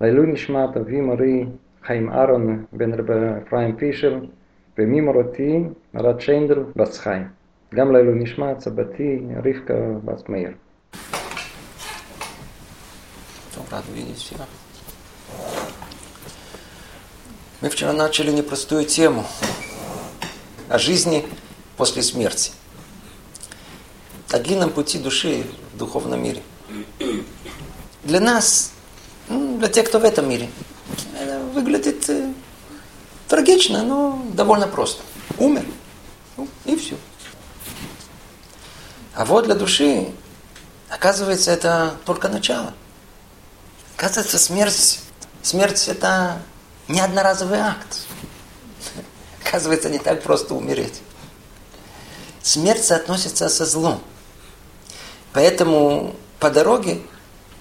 לעילוי נשמת אבי מורי חיים אהרון בן רב אפרים פישל ומי מורותי רד שיינדל בת חיים. גם לעילוי נשמת סבתי רבקה בת מאיר. Рад видеть всех. Мы вчера начали непростую тему о жизни после смерти. О длинном пути души в духовном мире. Для нас, ну, для тех, кто в этом мире, это выглядит э, трагично, но довольно просто. Умер. Ну, и все. А вот для души, оказывается, это только начало. Оказывается, смерть, смерть это не одноразовый акт. Оказывается, не так просто умереть. Смерть соотносится со злом. Поэтому по дороге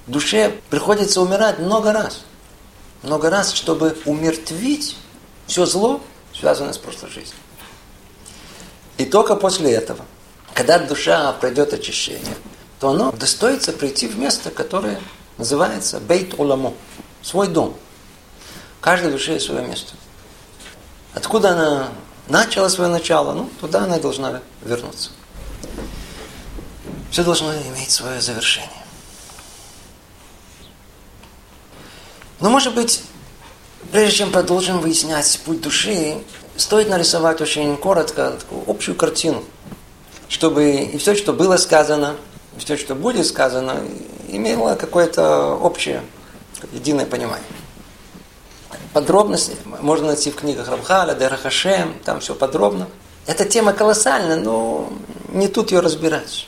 душе приходится умирать много раз. Много раз, чтобы умертвить все зло, связанное с прошлой жизнью. И только после этого, когда душа пройдет очищение, то оно достоится прийти в место, которое называется Бейт Оламо, свой дом. Каждой душе есть свое место. Откуда она начала свое начало, ну, туда она и должна вернуться. Все должно иметь свое завершение. Но, может быть, прежде чем продолжим выяснять путь души, стоит нарисовать очень коротко такую общую картину, чтобы и все, что было сказано, и все, что будет сказано, имело какое-то общее, единое понимание. Подробности можно найти в книгах Рамхаля, Дерахашем, там все подробно. Эта тема колоссальная, но не тут ее разбирать.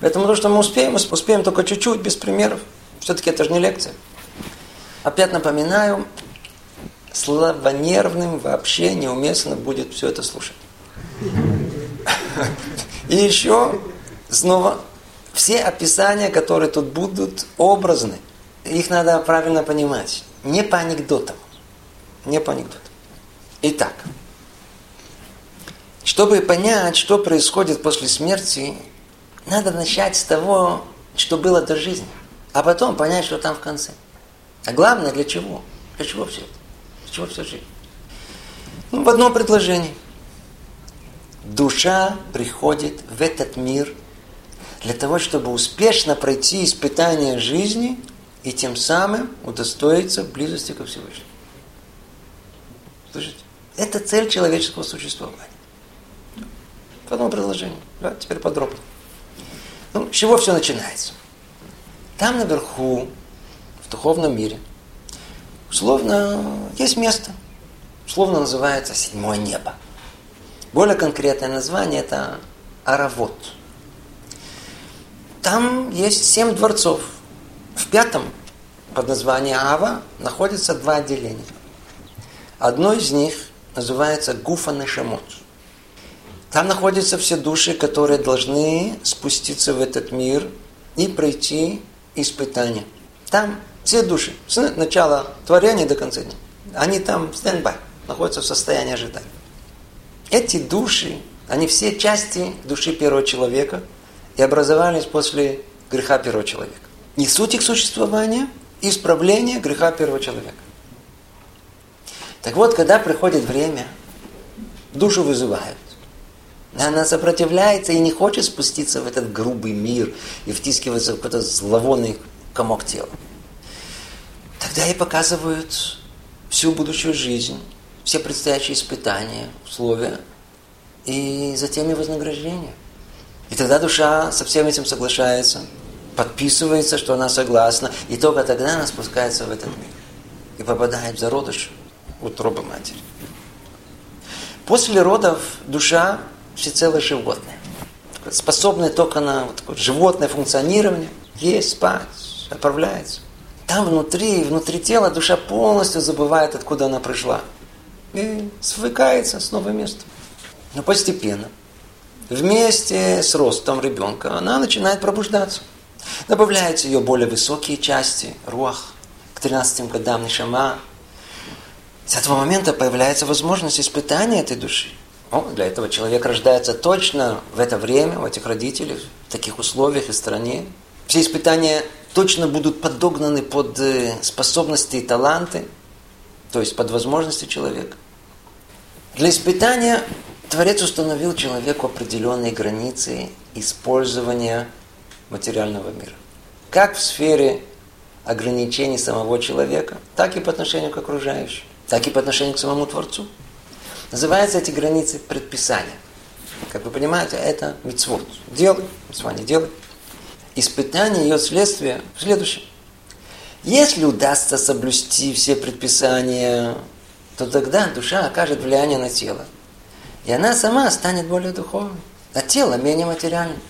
Поэтому то, что мы успеем, успеем только чуть-чуть, без примеров. Все-таки это же не лекция. Опять напоминаю, слабонервным вообще неуместно будет все это слушать. И еще снова все описания, которые тут будут, образны. Их надо правильно понимать. Не по анекдотам. Не по анекдотам. Итак, чтобы понять, что происходит после смерти, надо начать с того, что было до жизни, а потом понять, что там в конце. А главное, для чего? Для чего все это? Для чего все жизнь? Ну, в одном предложении. Душа приходит в этот мир для того, чтобы успешно пройти испытание жизни и тем самым удостоиться близости ко Всевышнему. Слышите? Это цель человеческого существования. В одном предложении. Да, теперь подробно. Ну, с чего все начинается? Там наверху, духовном мире, условно, есть место. Условно называется седьмое небо. Более конкретное название это Аравот. Там есть семь дворцов. В пятом, под названием Ава, находятся два отделения. Одно из них называется Гуфа Нешамот. Там находятся все души, которые должны спуститься в этот мир и пройти испытания. Там все души, с начала творения до конца дня, они там стендбай, находятся в состоянии ожидания. Эти души, они все части души первого человека – и образовались после греха первого человека. И суть их существования – исправление греха первого человека. Так вот, когда приходит время, душу вызывают. Она сопротивляется и не хочет спуститься в этот грубый мир и втискиваться в какой-то зловонный комок тела. Тогда ей показывают всю будущую жизнь, все предстоящие испытания, условия, и затем и вознаграждение. И тогда душа со всем этим соглашается, подписывается, что она согласна, и только тогда она спускается в этот мир и попадает в зародыш утробы матери. После родов душа всецело животное, способное только на вот такое животное функционирование, есть, спать, отправляется. Там внутри, внутри тела душа полностью забывает, откуда она пришла. И свыкается с новым местом. Но постепенно – вместе с ростом ребенка она начинает пробуждаться. Добавляются ее более высокие части, руах, к 13 годам нишама. С этого момента появляется возможность испытания этой души. О, для этого человек рождается точно в это время, у этих родителей, в таких условиях и стране. Все испытания точно будут подогнаны под э, способности и таланты, то есть под возможности человека. Для испытания Творец установил человеку определенные границы использования материального мира. Как в сфере ограничений самого человека, так и по отношению к окружающим, так и по отношению к самому Творцу. Называются эти границы предписания. Как вы понимаете, это мицвод. Делай, митцва не делай. Испытание ее следствие в следующем. Если удастся соблюсти все предписания, то тогда душа окажет влияние на тело. И она сама станет более духовной, а тело менее материальным.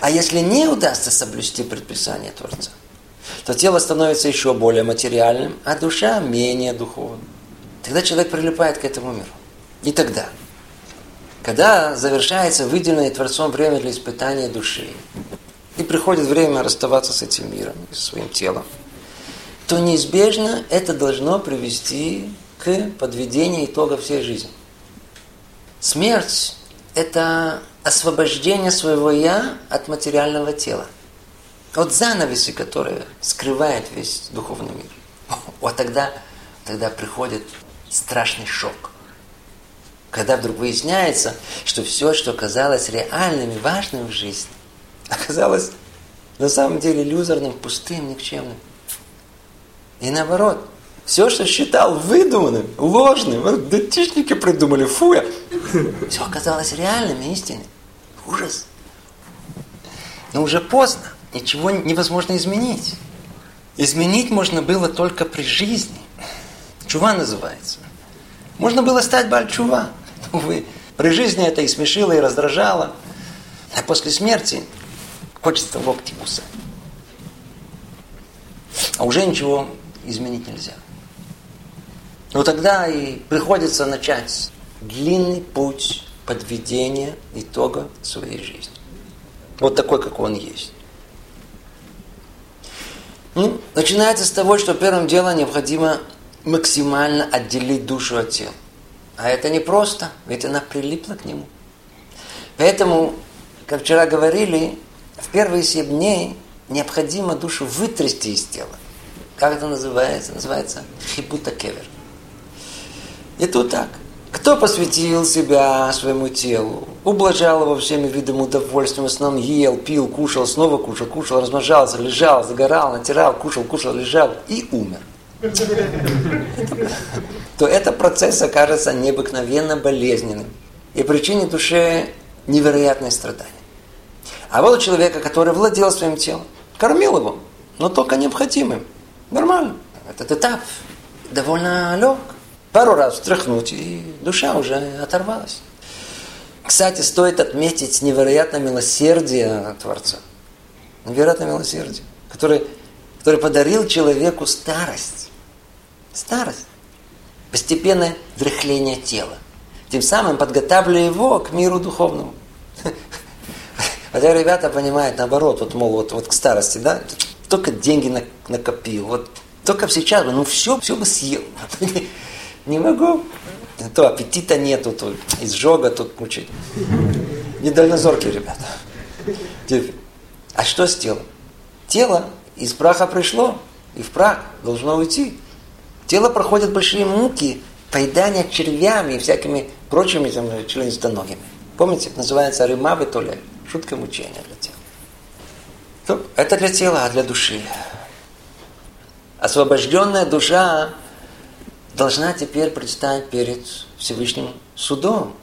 А если не удастся соблюсти предписания Творца, то тело становится еще более материальным, а душа менее духовной. Тогда человек прилипает к этому миру. И тогда, когда завершается выделенное Творцом время для испытания души, и приходит время расставаться с этим миром, со своим телом, то неизбежно это должно привести к подведению итога всей жизни. Смерть – это освобождение своего «я» от материального тела. От занавеси, которые скрывает весь духовный мир. Вот тогда, тогда приходит страшный шок. Когда вдруг выясняется, что все, что казалось реальным и важным в жизни, оказалось на самом деле иллюзорным, пустым, никчемным. И наоборот, все, что считал выдуманным, ложным, датишники придумали, фуя, все оказалось реальным истинным. Ужас. Но уже поздно, ничего невозможно изменить. Изменить можно было только при жизни. Чува называется. Можно было стать бальчува. Увы, при жизни это и смешило, и раздражало. А после смерти хочется локти кусать. А уже ничего изменить нельзя. Но тогда и приходится начать длинный путь подведения итога своей жизни. Вот такой, как он есть. Ну, начинается с того, что первым делом необходимо максимально отделить душу от тела. А это не просто, ведь она прилипла к нему. Поэтому, как вчера говорили, в первые семь дней необходимо душу вытрясти из тела. Как это называется? Называется хибута кевер. Это вот так. Кто посвятил себя своему телу, ублажал его всеми видами удовольствия, в основном ел, пил, кушал, снова кушал, кушал, размножался, лежал, загорал, натирал, кушал, кушал, лежал и умер. То этот процесс окажется необыкновенно болезненным и причинит душе невероятное страдание. А вот у человека, который владел своим телом, кормил его, но только необходимым. Нормально. Этот этап довольно лег. Пару раз встряхнуть, и душа уже оторвалась. Кстати, стоит отметить невероятное милосердие Творца. Невероятное милосердие, который, который подарил человеку старость. Старость. Постепенное дряхление тела. Тем самым подготавливая его к миру духовному. Хотя ребята понимают наоборот, вот, мол, вот, вот к старости, да, только деньги накопил, вот только сейчас, ну все, все бы съел. Не могу. То аппетита нету, то изжога тут мучить. Недальнозоркие ребята. А что с телом? Тело из праха пришло, и в прах должно уйти. Тело проходит большие муки, поедания червями и всякими прочими там, членистоногими. Помните, называется римавы то ли, шутка мучения для тела. То, это для тела, а для души. Освобожденная душа должна теперь предстать перед Всевышним судом.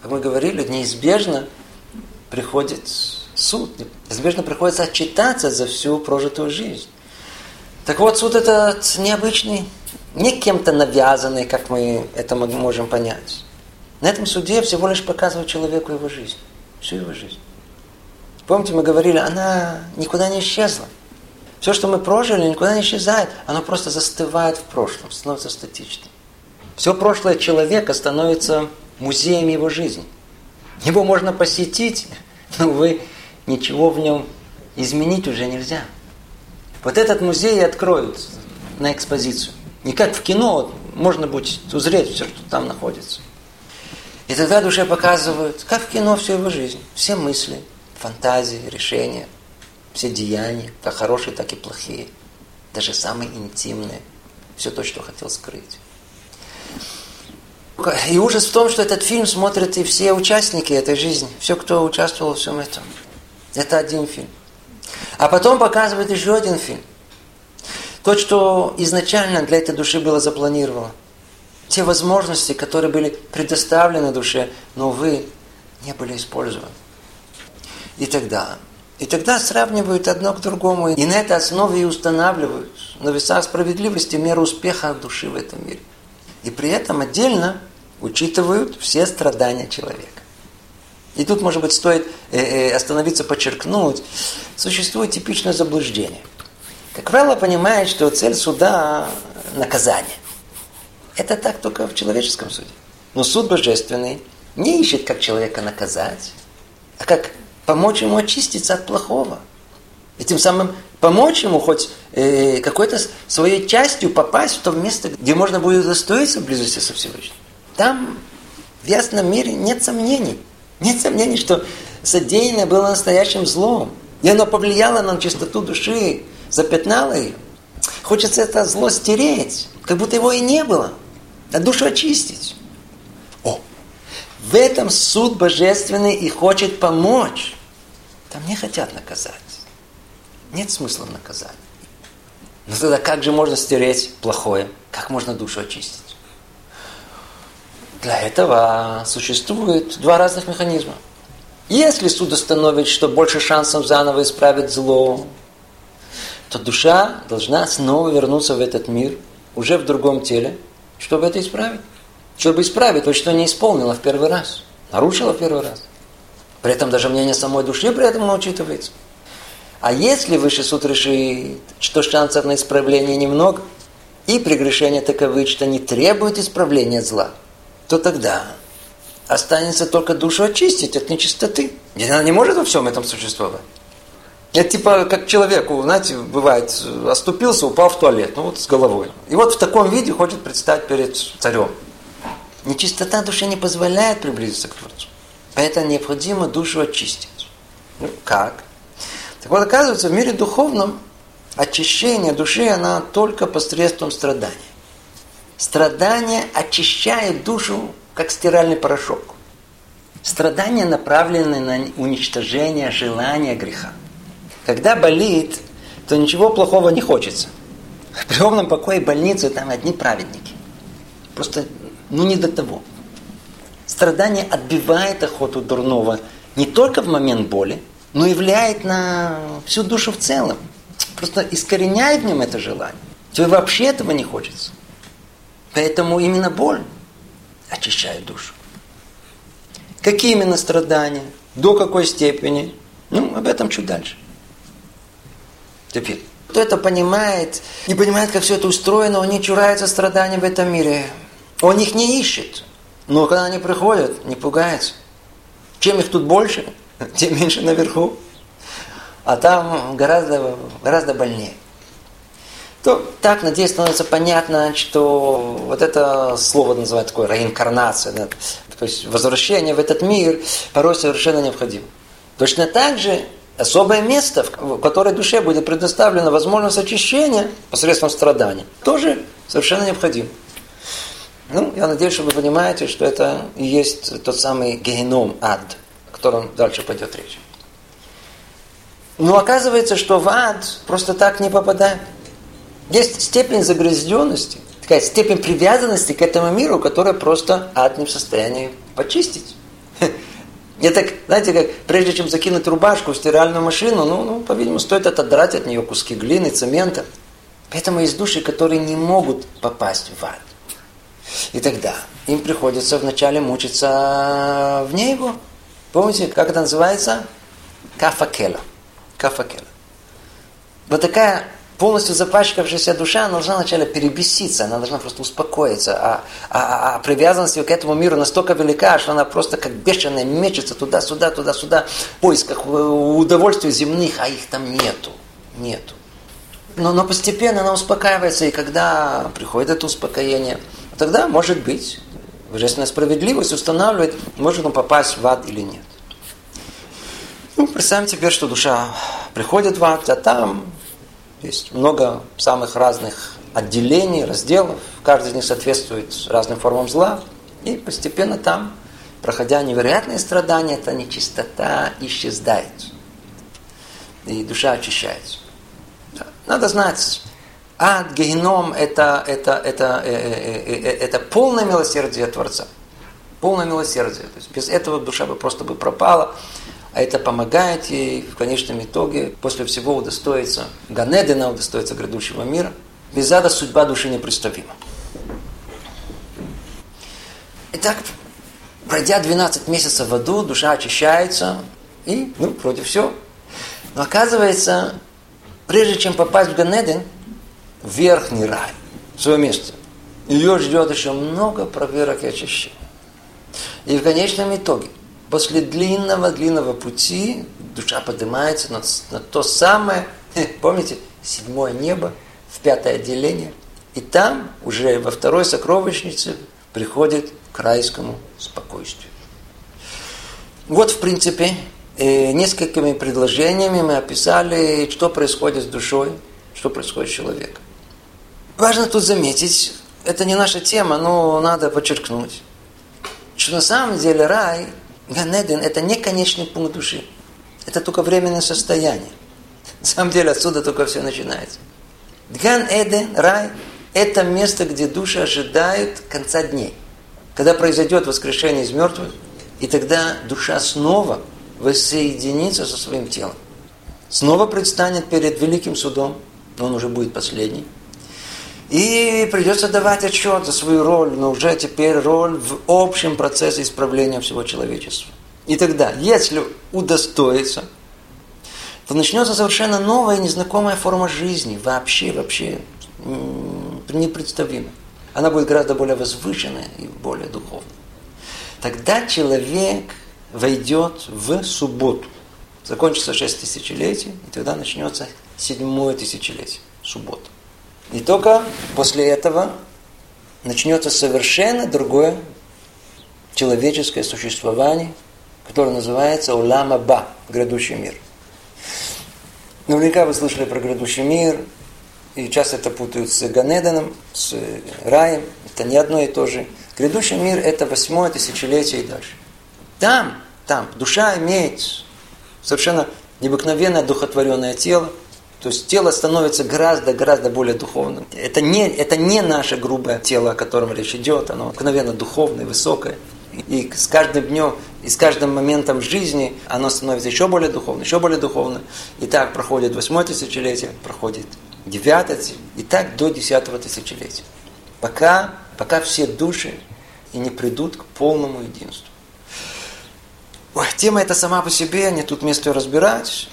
Как мы говорили, неизбежно приходит суд, неизбежно приходится отчитаться за всю прожитую жизнь. Так вот, суд этот необычный, не кем-то навязанный, как мы это можем понять. На этом суде всего лишь показывают человеку его жизнь, всю его жизнь. Помните, мы говорили, она никуда не исчезла. Все, что мы прожили, никуда не исчезает. Оно просто застывает в прошлом, становится статичным. Все прошлое человека становится музеем его жизни. Его можно посетить, но вы ничего в нем изменить уже нельзя. Вот этот музей откроют на экспозицию. Не как в кино, можно будет узреть все, что там находится. И тогда душе показывают, как в кино, всю его жизнь. Все мысли, фантазии, решения – все деяния, как хорошие, так и плохие, даже самые интимные, все то, что хотел скрыть. И ужас в том, что этот фильм смотрят и все участники этой жизни, все, кто участвовал во всем этом. Это один фильм. А потом показывает еще один фильм. То, что изначально для этой души было запланировано. Те возможности, которые были предоставлены душе, но, увы, не были использованы. И тогда, и тогда сравнивают одно к другому, и на этой основе и устанавливают на весах справедливости меру успеха души в этом мире. И при этом отдельно учитывают все страдания человека. И тут, может быть, стоит э, э, остановиться, подчеркнуть, существует типичное заблуждение. Как правило, понимает, что цель суда – наказание. Это так только в человеческом суде. Но суд божественный не ищет, как человека наказать, а как помочь ему очиститься от плохого. И тем самым помочь ему хоть э, какой-то своей частью попасть в то место, где можно будет достоиться близости со Всевышним. Там в ясном мире нет сомнений. Нет сомнений, что содеянное было настоящим злом. И оно повлияло на чистоту души, запятнало ее. Хочется это зло стереть, как будто его и не было. А душу очистить. В этом суд божественный и хочет помочь. Там не хотят наказать. Нет смысла в наказании. Но тогда как же можно стереть плохое? Как можно душу очистить? Для этого существует два разных механизма. Если суд установит, что больше шансов заново исправить зло, то душа должна снова вернуться в этот мир, уже в другом теле, чтобы это исправить. Чтобы исправить то, что не исполнила в первый раз, нарушила в первый раз. При этом даже мнение самой души при этом учитывается. А если высший суд решит, что шансов на исправление немного, и прегрешения таковы, что не требуют исправления зла – то тогда останется только душу очистить от нечистоты. И она не может во всем этом существовать. Это типа как человеку, знаете, бывает, оступился, упал в туалет, ну вот с головой. И вот в таком виде хочет предстать перед царем. Нечистота души не позволяет приблизиться к Творцу. Поэтому необходимо душу очистить. Ну, как? Так вот, оказывается, в мире духовном очищение души, она только посредством страдания. Страдание очищает душу, как стиральный порошок. Страдания направлены на уничтожение желания греха. Когда болит, то ничего плохого не хочется. В приемном покое больницы там одни праведники. Просто, ну не до того. Страдание отбивает охоту дурного не только в момент боли, но и влияет на всю душу в целом. Просто искореняет в нем это желание. Тебе вообще этого не хочется. Поэтому именно боль очищает душу. Какие именно страдания? До какой степени? Ну, об этом чуть дальше. Теперь, кто это понимает, не понимает, как все это устроено, он не чурается страданий в этом мире. Он их не ищет. Но когда они приходят, не пугается. Чем их тут больше, тем меньше наверху. А там гораздо, гораздо больнее то так, надеюсь, становится понятно, что вот это слово называют такое реинкарнация, да? то есть возвращение в этот мир порой совершенно необходимо. Точно так же особое место, в которое душе будет предоставлена возможность очищения посредством страдания, тоже совершенно необходимо. Ну, я надеюсь, что вы понимаете, что это и есть тот самый геном, ад, о котором дальше пойдет речь. Но оказывается, что в ад просто так не попадает. Есть степень загрязненности, такая степень привязанности к этому миру, которая просто ад не в состоянии почистить. Это, знаете, как прежде чем закинуть рубашку в стиральную машину, ну, ну по-видимому, стоит отодрать от нее куски глины, цемента. Поэтому есть души, которые не могут попасть в ад. И тогда им приходится вначале мучиться вне его. Помните, как это называется? Кафакела. Кафакела. Вот такая полностью запачкавшаяся душа должна вначале перебеситься, она должна просто успокоиться. А, а, а, а привязанность к этому миру настолько велика, что она просто как бешеная мечется туда-сюда, туда-сюда, в поисках э, удовольствий земных, а их там нету. Нету. Но, но постепенно она успокаивается, и когда приходит это успокоение, тогда, может быть, божественная справедливость устанавливает, может он попасть в ад или нет. Ну, представим теперь, что душа приходит в ад, а там есть много самых разных отделений, разделов, каждый из них соответствует разным формам зла, и постепенно там, проходя невероятные страдания, эта нечистота исчезает, и душа очищается. Надо знать, ад, геном это, это, это, это, это полное милосердие Творца. Полное милосердие. То есть без этого душа бы просто бы пропала. А это помогает ей в конечном итоге после всего удостоиться Ганедена, удостоиться грядущего мира. Без ада судьба души непредставима. Итак, пройдя 12 месяцев в аду, душа очищается, и, ну, вроде все. Но оказывается, прежде чем попасть в Ганеден, верхний рай, свое место, ее ждет еще много проверок и очищений. И в конечном итоге, после длинного-длинного пути, душа поднимается на, на то самое, помните, седьмое небо, в пятое отделение. И там, уже во второй сокровищнице, приходит к райскому спокойствию. Вот, в принципе, э, несколькими предложениями мы описали, что происходит с душой, что происходит с человеком. Важно тут заметить, это не наша тема, но надо подчеркнуть, что на самом деле рай, Ганеден, это не конечный пункт души. Это только временное состояние. На самом деле отсюда только все начинается. Ган Эден, рай, это место, где души ожидают конца дней. Когда произойдет воскрешение из мертвых, и тогда душа снова воссоединится со своим телом. Снова предстанет перед великим судом, но он уже будет последний. И придется давать отчет за свою роль, но уже теперь роль в общем процессе исправления всего человечества. И тогда, если удостоится, то начнется совершенно новая незнакомая форма жизни, вообще, вообще непредставимая. Она будет гораздо более возвышенная и более духовная. Тогда человек войдет в субботу. Закончится шесть тысячелетий, и тогда начнется седьмое тысячелетие, суббота. И только после этого начнется совершенно другое человеческое существование, которое называется Улама Ба, грядущий мир. Наверняка вы слышали про грядущий мир, и часто это путают с Ганеданом, с раем. Это не одно и то же. Грядущий мир – это восьмое тысячелетие и дальше. Там, там, душа имеет совершенно необыкновенное духотворенное тело – то есть тело становится гораздо-гораздо более духовным. Это не, это не наше грубое тело, о котором речь идет, оно мгновенно духовное, высокое. И с каждым днем, и с каждым моментом жизни оно становится еще более духовным, еще более духовным. И так проходит восьмое тысячелетие, проходит девятое, и так до десятого тысячелетия. Пока, пока все души и не придут к полному единству. Ой, тема эта сама по себе, не тут место ее разбирать.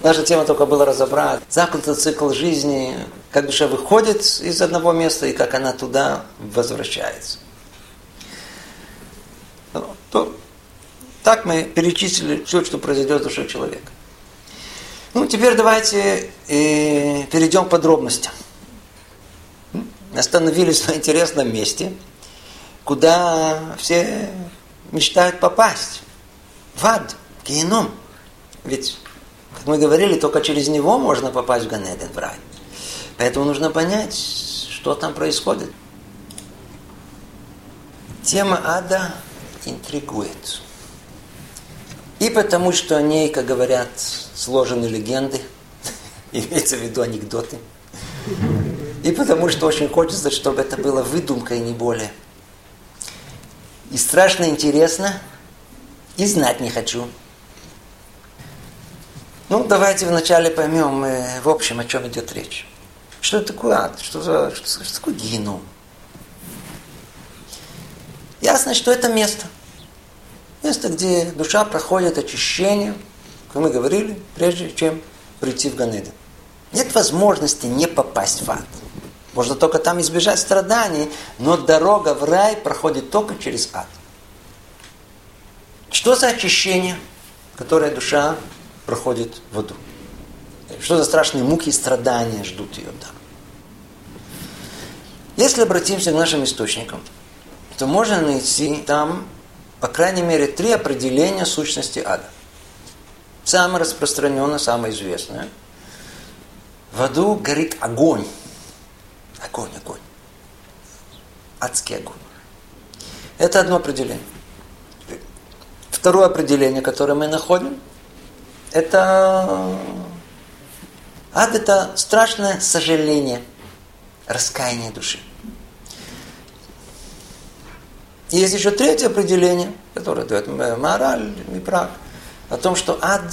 Наша тема только была разобрать замкнутый цикл жизни, как душа выходит из одного места и как она туда возвращается. Ну, то, так мы перечислили все, что произойдет с душой человека. Ну, теперь давайте э, перейдем к подробностям. Остановились на интересном месте, куда все мечтают попасть. В ад, в геном. Ведь как мы говорили, только через него можно попасть в Ганеден, в рай. Поэтому нужно понять, что там происходит. Тема ада интригует. И потому, что о ней, как говорят, сложены легенды, имеется в виду анекдоты. И потому, что очень хочется, чтобы это было выдумкой, не более. И страшно интересно, и знать не хочу – ну, давайте вначале поймем в общем, о чем идет речь. Что такое ад? Что, за, что, что такое геном? Ясно, что это место. Место, где душа проходит очищение, как мы говорили, прежде чем прийти в Ганеден. Нет возможности не попасть в ад. Можно только там избежать страданий, но дорога в рай проходит только через ад. Что за очищение, которое душа проходит в аду. Что за страшные муки и страдания ждут ее там. Если обратимся к нашим источникам, то можно найти там, по крайней мере, три определения сущности ада. самое распространенное, самое известное. В аду горит огонь. Огонь, огонь. Адский огонь. Это одно определение. Второе определение, которое мы находим, это ад это страшное сожаление, раскаяние души. И есть еще третье определение, которое дает мораль, мипрак, о том, что ад,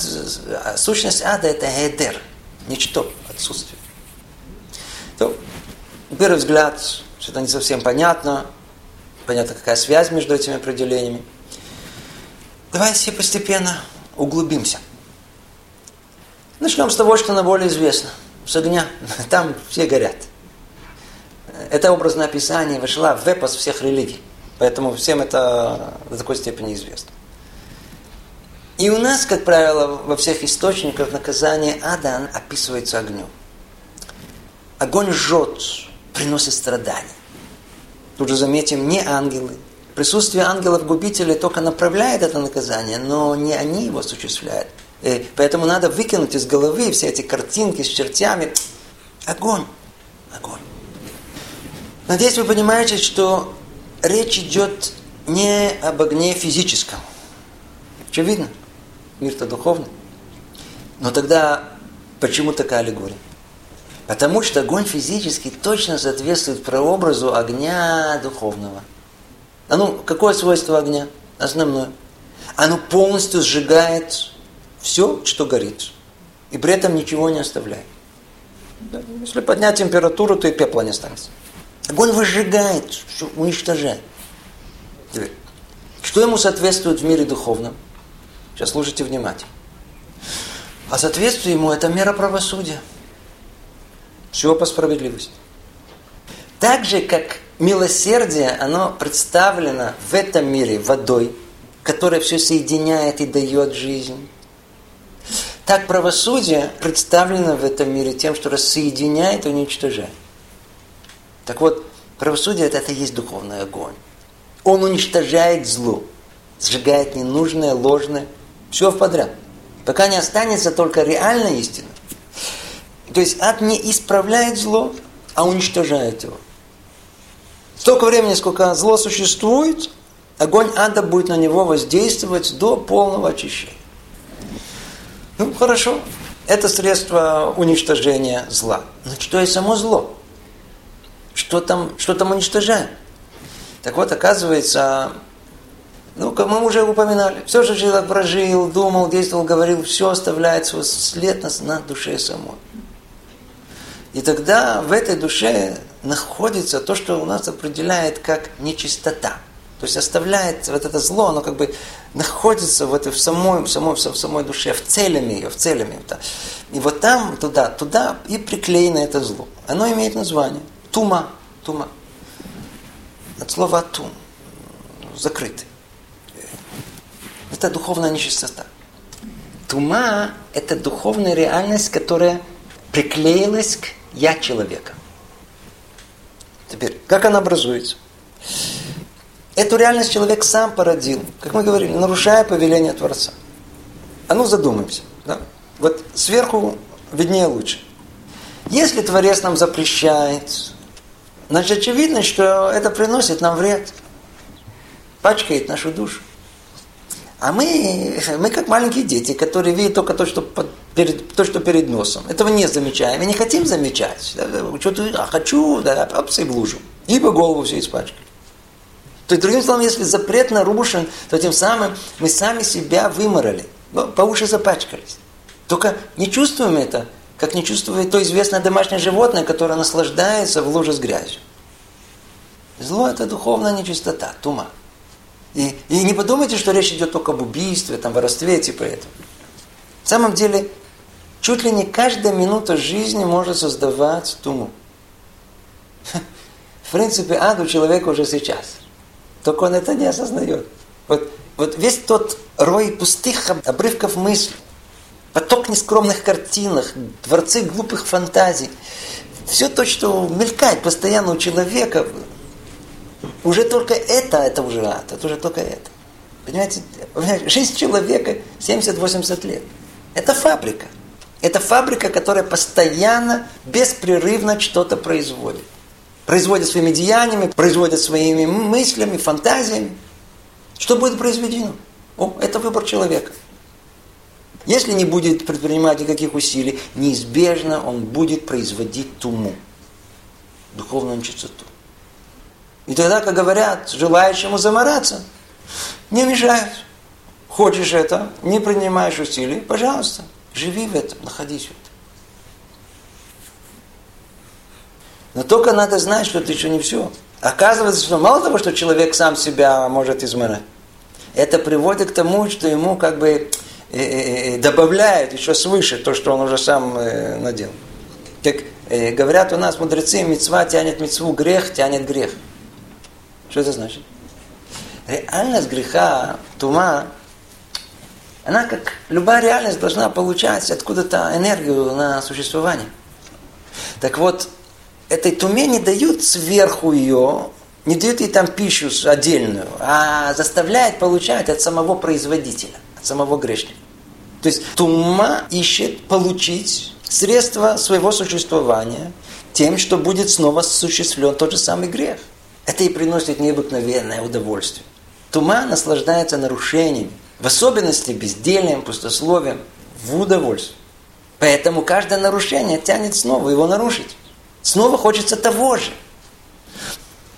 сущность ада это эдер, ничто, отсутствие. То, на первый взгляд, что-то не совсем понятно, понятно, какая связь между этими определениями. Давайте постепенно углубимся. Начнем с того, что на более известно. С огня. Там все горят. Это образное описание вошло в эпос всех религий. Поэтому всем это до такой степени известно. И у нас, как правило, во всех источниках наказание ада описывается огнем. Огонь жжет, приносит страдания. Тут же заметим, не ангелы. Присутствие ангелов-губителей только направляет это наказание, но не они его осуществляют. Э, поэтому надо выкинуть из головы все эти картинки с чертями. Огонь. Огонь. Надеюсь, вы понимаете, что речь идет не об огне физическом. Очевидно. Мир-то духовный. Но тогда почему такая аллегория? Потому что огонь физический точно соответствует прообразу огня духовного. А ну, какое свойство огня? Основное. Оно полностью сжигает все, что горит. И при этом ничего не оставляет. Если поднять температуру, то и пепла не останется. Огонь выжигает, все уничтожает. Что ему соответствует в мире духовном? Сейчас слушайте внимательно. А соответствие ему это мера правосудия. Все по справедливости. Так же, как милосердие, оно представлено в этом мире водой, которая все соединяет и дает жизнь. Так правосудие представлено в этом мире тем, что рассоединяет и уничтожает. Так вот, правосудие это, и есть духовный огонь. Он уничтожает зло, сжигает ненужное, ложное, все в подряд. Пока не останется только реальная истина. То есть ад не исправляет зло, а уничтожает его. Столько времени, сколько зло существует, огонь ада будет на него воздействовать до полного очищения. Ну, хорошо. Это средство уничтожения зла. Но что и само зло? Что там, что там уничтожаем? Так вот, оказывается, ну, как мы уже упоминали, все, что человек прожил, думал, действовал, говорил, все оставляет свой след на, на душе самой. И тогда в этой душе находится то, что у нас определяет как нечистота. То есть оставляет вот это зло, оно как бы находится в, этой, в, самой, в, самой, в самой душе, в целями ее, в целями. И вот там, туда, туда и приклеено это зло. Оно имеет название. Тума. Тума. От слова тум. Закрытый. Это духовная нечистота. Тума – это духовная реальность, которая приклеилась к «я» человека. Теперь, как она образуется? Эту реальность человек сам породил, как мы говорили, нарушая повеление Творца. А ну задумаемся. Да? Вот сверху виднее лучше. Если Творец нам запрещает, значит очевидно, что это приносит нам вред. Пачкает нашу душу. А мы, мы как маленькие дети, которые видят только то, что, под, перед, то, что перед носом. Этого не замечаем. И не хотим замечать. Что-то а хочу, да, опс, и в лужу. И по голову все испачкали. То есть, другим словом, если запрет нарушен, то тем самым мы сами себя выморали. По уши запачкались. Только не чувствуем это, как не чувствует то известное домашнее животное, которое наслаждается в луже с грязью. Зло – это духовная нечистота, тума. И, и не подумайте, что речь идет только об убийстве, там, воровстве, типа этого. В самом деле, чуть ли не каждая минута жизни может создавать туму. В принципе, ад у человека уже сейчас. Только он это не осознает. Вот, вот весь тот рой пустых обрывков мыслей, поток нескромных картинок, дворцы глупых фантазий, все то, что мелькает постоянно у человека, уже только это, это уже ад, это уже только это. Понимаете, жизнь человека 70-80 лет. Это фабрика. Это фабрика, которая постоянно, беспрерывно что-то производит. Производит своими деяниями, производит своими мыслями, фантазиями. Что будет произведено? О, это выбор человека. Если не будет предпринимать никаких усилий, неизбежно он будет производить туму, духовную чистоту. И тогда, как говорят, желающему замораться, не мешают. Хочешь это, не принимаешь усилий, пожалуйста, живи в этом, находись в этом. Но только надо знать, что это еще не все. Оказывается, что мало того, что человек сам себя может изморать, это приводит к тому, что ему как бы э, э, э, добавляет еще свыше то, что он уже сам надел. Как говорят у нас мудрецы, мецва тянет мецву, грех тянет грех. Что это значит? Реальность греха, тума, она как любая реальность должна получать откуда-то энергию на существование. Так вот, этой туме не дают сверху ее, не дают ей там пищу отдельную, а заставляет получать от самого производителя, от самого грешника. То есть тума ищет получить средства своего существования тем, что будет снова осуществлен тот же самый грех. Это и приносит необыкновенное удовольствие. Тума наслаждается нарушениями, в особенности бездельем, пустословием, в удовольствие. Поэтому каждое нарушение тянет снова его нарушить. Снова хочется того же.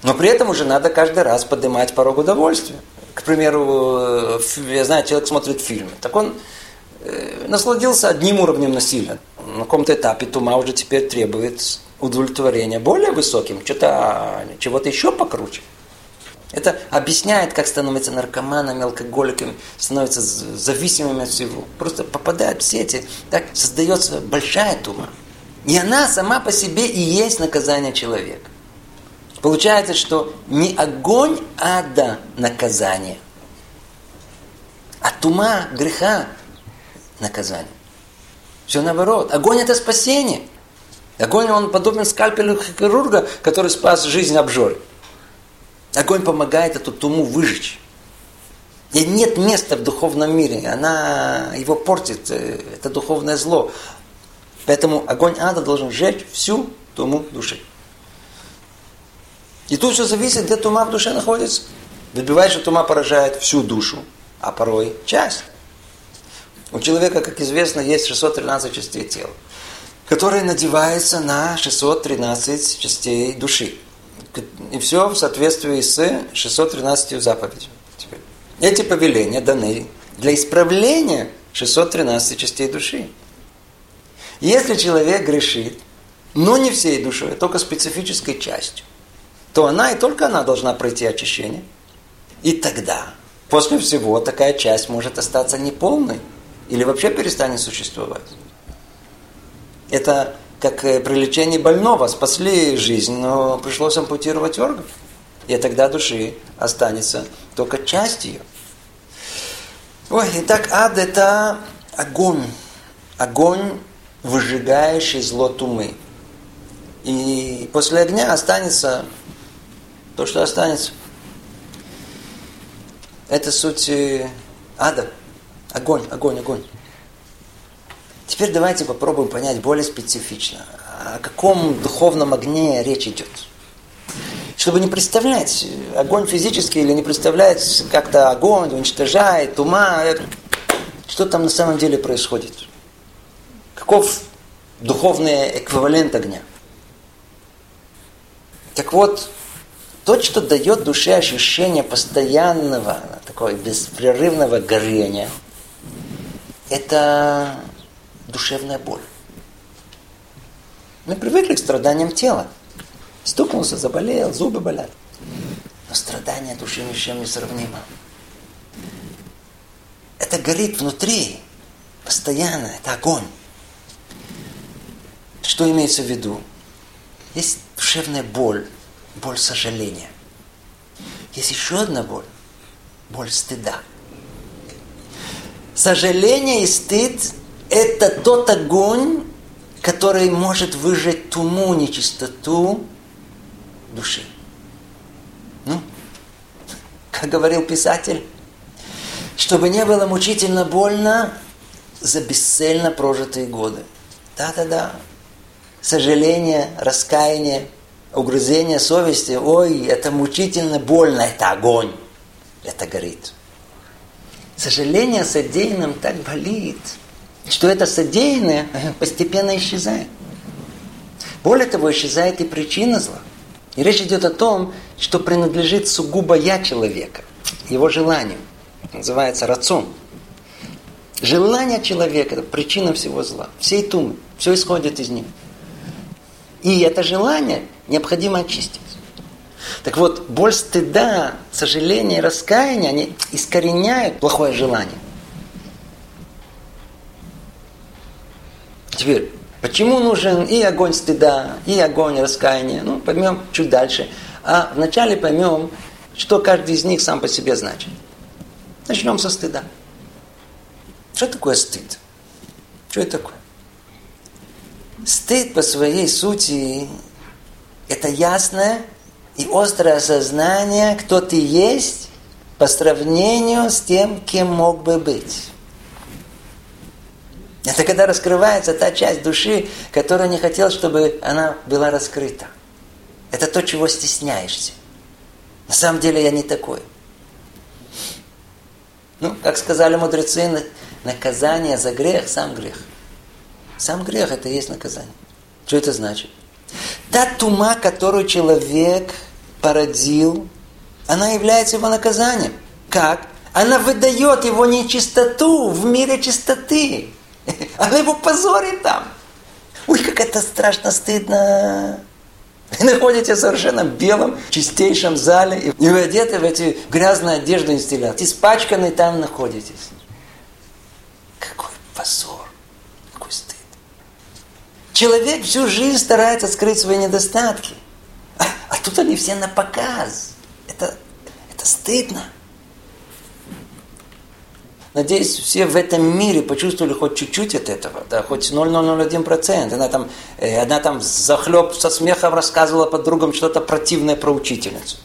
Но при этом уже надо каждый раз поднимать порог удовольствия. К примеру, э, я знаю, человек смотрит фильм, так он э, насладился одним уровнем насилия. На каком-то этапе тума уже теперь требует удовлетворения более высоким, что-то, чего-то еще покруче. Это объясняет, как становятся наркоманами, алкоголиками, становятся зависимыми от всего. Просто попадают в сети, так создается большая тума. И она сама по себе и есть наказание человека. Получается, что не огонь ада наказание, а тума греха наказание. Все наоборот. Огонь это спасение. Огонь, он подобен скальпелю хирурга, который спас жизнь обжоры. Огонь помогает эту туму выжечь. И нет места в духовном мире. Она его портит. Э, это духовное зло. Поэтому огонь ада должен сжечь всю туму души. И тут все зависит, где тума в душе находится. Добивает, что тума поражает всю душу, а порой часть. У человека, как известно, есть 613 частей тела, которые надеваются на 613 частей души. И все в соответствии с 613 заповедями. Эти повеления даны для исправления 613 частей души. Если человек грешит, но не всей душой, а только специфической частью, то она и только она должна пройти очищение. И тогда, после всего, такая часть может остаться неполной или вообще перестанет существовать. Это как э, при лечении больного. Спасли жизнь, но пришлось ампутировать орган. И тогда души останется только часть ее. Ой, итак, ад это огонь. Огонь выжигающий зло тумы. И после огня останется то, что останется. Это суть э, ада. Огонь, огонь, огонь. Теперь давайте попробуем понять более специфично, о каком духовном огне речь идет. Чтобы не представлять огонь физический или не представлять как-то огонь уничтожает, ума, что там на самом деле происходит. Каков духовный эквивалент огня? Так вот, то, что дает душе ощущение постоянного, такого беспрерывного горения, это душевная боль. Мы привыкли к страданиям тела. Стукнулся, заболел, зубы болят. Но страдание души ни с чем не сравнимо. Это горит внутри, постоянно, это огонь. Что имеется в виду? Есть душевная боль, боль сожаления. Есть еще одна боль, боль стыда. Сожаление и стыд – это тот огонь, который может выжать туму, нечистоту души. Ну, как говорил писатель, чтобы не было мучительно больно, за бесцельно прожитые годы. Да-да-да. Сожаление, раскаяние, угрызение совести. Ой, это мучительно больно, это огонь. Это горит. Сожаление содеянным так болит, что это содеянное постепенно исчезает. Более того, исчезает и причина зла. И речь идет о том, что принадлежит сугубо я человека, его желанию. Называется рацион. Желание человека – это причина всего зла. Всей тумы. Все исходит из них. И это желание необходимо очистить. Так вот, боль стыда, сожаление, раскаяние, они искореняют плохое желание. Теперь, почему нужен и огонь стыда, и огонь раскаяния? Ну, поймем чуть дальше. А вначале поймем, что каждый из них сам по себе значит. Начнем со стыда. Что такое стыд? Что это такое? Стыд по своей сути – это ясное и острое осознание, кто ты есть по сравнению с тем, кем мог бы быть. Это когда раскрывается та часть души, которая не хотел, чтобы она была раскрыта. Это то, чего стесняешься. На самом деле я не такой. Ну, как сказали мудрецы, наказание за грех – сам грех. Сам грех – это и есть наказание. Что это значит? Та тума, которую человек породил, она является его наказанием. Как? Она выдает его нечистоту в мире чистоты. Она его позорит там. Ой, как это страшно стыдно. Вы находитесь в совершенно белом, чистейшем зале, и вы одеты в эти грязные одежды инстилляции. Испачканные там находитесь. Какой позор. Человек всю жизнь старается скрыть свои недостатки. А, а тут они все на показ. Это, это стыдно. Надеюсь, все в этом мире почувствовали хоть чуть-чуть от этого, да, хоть 0,001%. Она там, э, она там захлеб со смехом рассказывала подругам что-то противное про учительницу.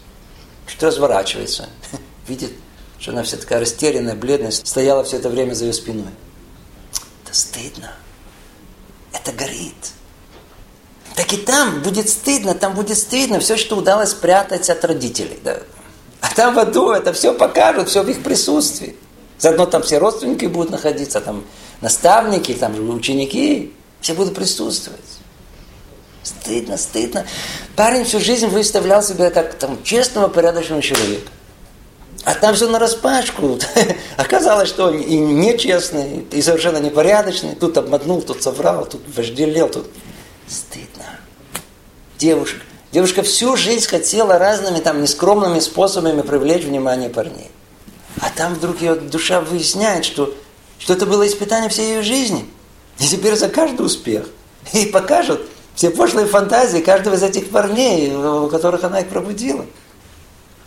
Что разворачивается, видит, что она вся такая растерянная, бледная, стояла все это время за ее спиной. Это стыдно. Это горит. Так и там будет стыдно, там будет стыдно все, что удалось спрятать от родителей. Да. А там в аду это все покажут, все в их присутствии. Заодно там все родственники будут находиться, там наставники, там ученики, все будут присутствовать. Стыдно, стыдно. Парень всю жизнь выставлял себя как там честного, порядочного человека. А там все на распашку. Оказалось, что он и нечестный, и совершенно непорядочный. Тут обманул, тут соврал, тут вожделел, тут... Стыдно. Девушка. Девушка всю жизнь хотела разными там нескромными способами привлечь внимание парней. А там вдруг ее душа выясняет, что, что это было испытание всей ее жизни. И теперь за каждый успех ей покажут все пошлые фантазии каждого из этих парней, у которых она их пробудила.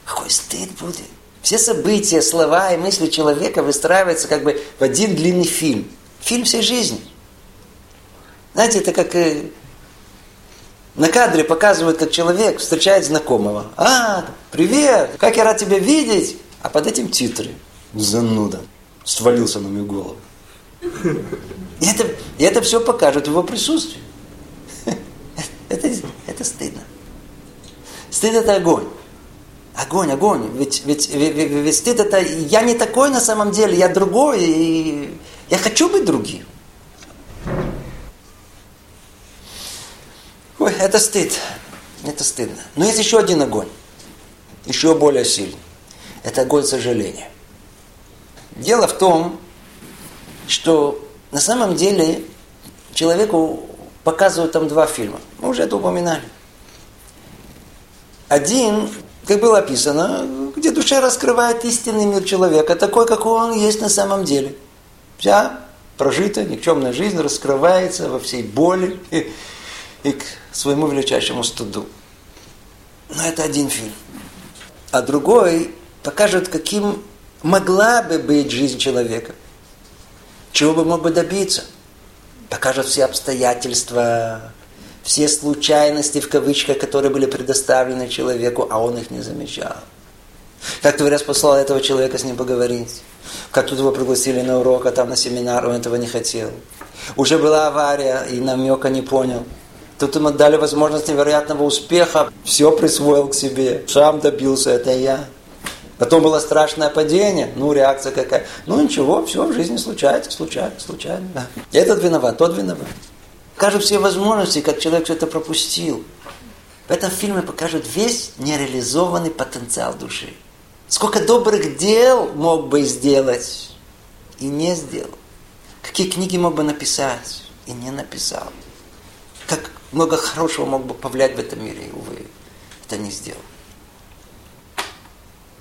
Какой стыд будет. Все события, слова и мысли человека выстраиваются как бы в один длинный фильм. Фильм всей жизни. Знаете, это как э, на кадре показывают, как человек встречает знакомого. А, привет, как я рад тебя видеть. А под этим титры. Зануда. Свалился на мою голову. И это, и это все покажет в его присутствии. Это, это стыдно. Стыд это огонь. Огонь, огонь. Ведь, ведь, ведь, ведь стыд это я не такой на самом деле, я другой, и я хочу быть другим. Ой, это стыд. Это стыдно. Но есть еще один огонь. Еще более сильный это огонь сожаления. Дело в том, что на самом деле человеку показывают там два фильма. Мы уже это упоминали. Один, как было описано, где душа раскрывает истинный мир человека, такой, какой он есть на самом деле. Вся прожитая никчемная жизнь раскрывается во всей боли и, и к своему величайшему стыду. Но это один фильм. А другой покажут, каким могла бы быть жизнь человека, чего бы мог бы добиться. Покажут все обстоятельства, все случайности, в кавычках, которые были предоставлены человеку, а он их не замечал. Как Творец послал этого человека с ним поговорить. Как тут его пригласили на урок, а там на семинар, он этого не хотел. Уже была авария, и намека не понял. Тут ему дали возможность невероятного успеха, все присвоил к себе, сам добился, это я. Потом было страшное падение, ну, реакция какая. Ну, ничего, все в жизни случается, случается, случается. Этот виноват, тот виноват. Покажут все возможности, как человек все это пропустил. В этом фильме покажут весь нереализованный потенциал души. Сколько добрых дел мог бы сделать и не сделал. Какие книги мог бы написать и не написал. Как много хорошего мог бы повлиять в этом мире, и, увы, это не сделал.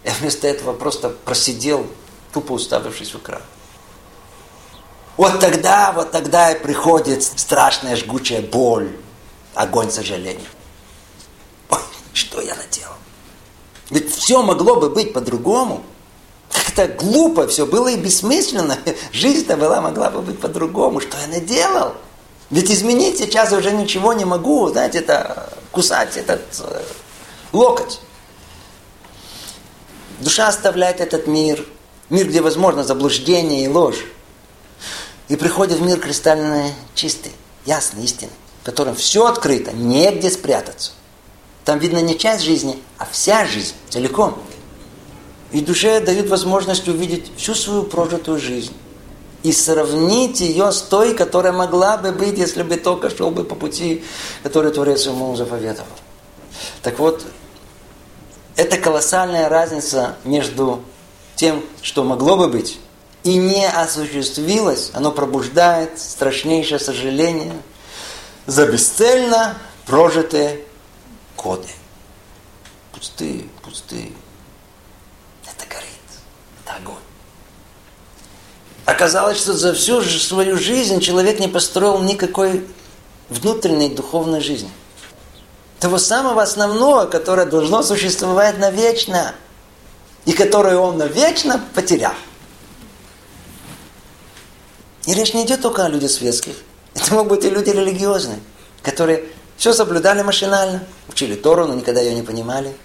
Я вместо этого просто просидел, тупо уставившись в экран. Вот тогда, вот тогда и приходит страшная жгучая боль, огонь сожаления. Что я наделал? Ведь все могло бы быть по-другому. Как-то глупо все было и бессмысленно. Жизнь-то была, могла бы быть по-другому. Что я наделал? Ведь изменить сейчас уже ничего не могу. Знаете, это кусать этот э, локоть. Душа оставляет этот мир. Мир, где возможно заблуждение и ложь. И приходит в мир кристально чистый, ясный, истинный, в котором все открыто, негде спрятаться. Там видно не часть жизни, а вся жизнь целиком. И душе дают возможность увидеть всю свою прожитую жизнь и сравнить ее с той, которая могла бы быть, если бы только шел бы по пути, который Творец ему заповедовал. Так вот, это колоссальная разница между тем, что могло бы быть, и не осуществилось, оно пробуждает страшнейшее сожаление за бесцельно прожитые годы. Пустые, пустые. Это горит. Это огонь. Оказалось, что за всю свою жизнь человек не построил никакой внутренней духовной жизни. Того самого основного, которое должно существовать навечно, и которое он навечно потерял. И речь не идет только о людях светских. Это могут быть и люди религиозные, которые все соблюдали машинально, учили Тору, но никогда ее не понимали.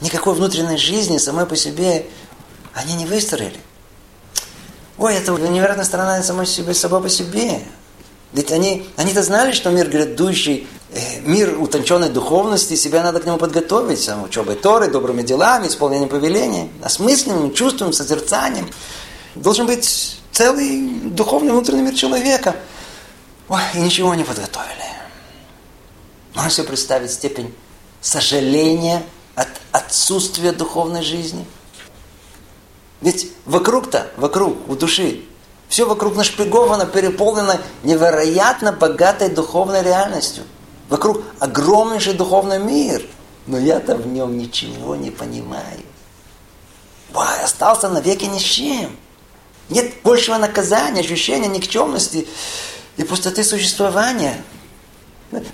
Никакой внутренней жизни самой по себе они не выстроили. Ой, это невероятная сторона самой себе, собой по себе. Ведь они, они-то знали, что мир грядущий, э, мир утонченной духовности, себя надо к нему подготовить, сам, учебой Торы, добрыми делами, исполнением повелений, осмысленным чувством, созерцанием. Должен быть целый духовный внутренний мир человека. Ой, и ничего не подготовили. Можно себе представить степень сожаления от отсутствия духовной жизни? Ведь вокруг-то, вокруг, у души, все вокруг нашпиговано, переполнено невероятно богатой духовной реальностью. Вокруг огромнейший духовный мир. Но я-то в нем ничего не понимаю. Ой, остался навеки ни с чем. Нет большего наказания, ощущения никчемности и пустоты существования –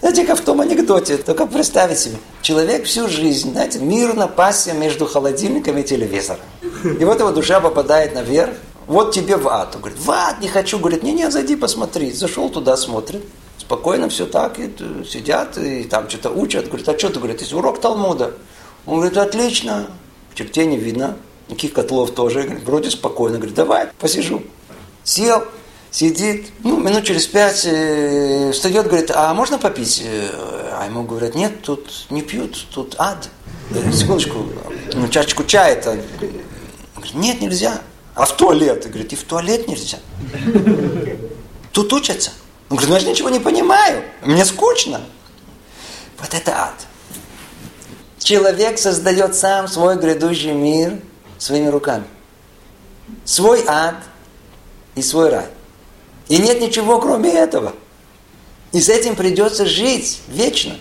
знаете, как в том анекдоте, только представить себе. Человек всю жизнь, знаете, мирно пасся между холодильником и телевизором. И вот его душа попадает наверх, вот тебе в ад. Он говорит, в ад не хочу. Говорит, не-не, зайди посмотри. Зашел туда, смотрит. Спокойно все так, и сидят, и там что-то учат. Говорит, а что ты? Говорит, есть урок Талмуда. Он говорит, отлично. В черте не видно. Никаких котлов тоже. Говорит, вроде спокойно. Говорит, давай, посижу. Сел, сидит, ну, минут через пять э, встает, говорит, а можно попить? Э, а ему говорят, нет, тут не пьют, тут ад. Говорит, секундочку, ну, чашечку чая-то. Говорит, нет, нельзя. А в туалет? Говорит, и в туалет нельзя. Тут учатся. Он говорит, ну я же ничего не понимаю, мне скучно. Вот это ад. Человек создает сам свой грядущий мир своими руками. Свой ад и свой рай. И нет ничего кроме этого. И с этим придется жить вечно.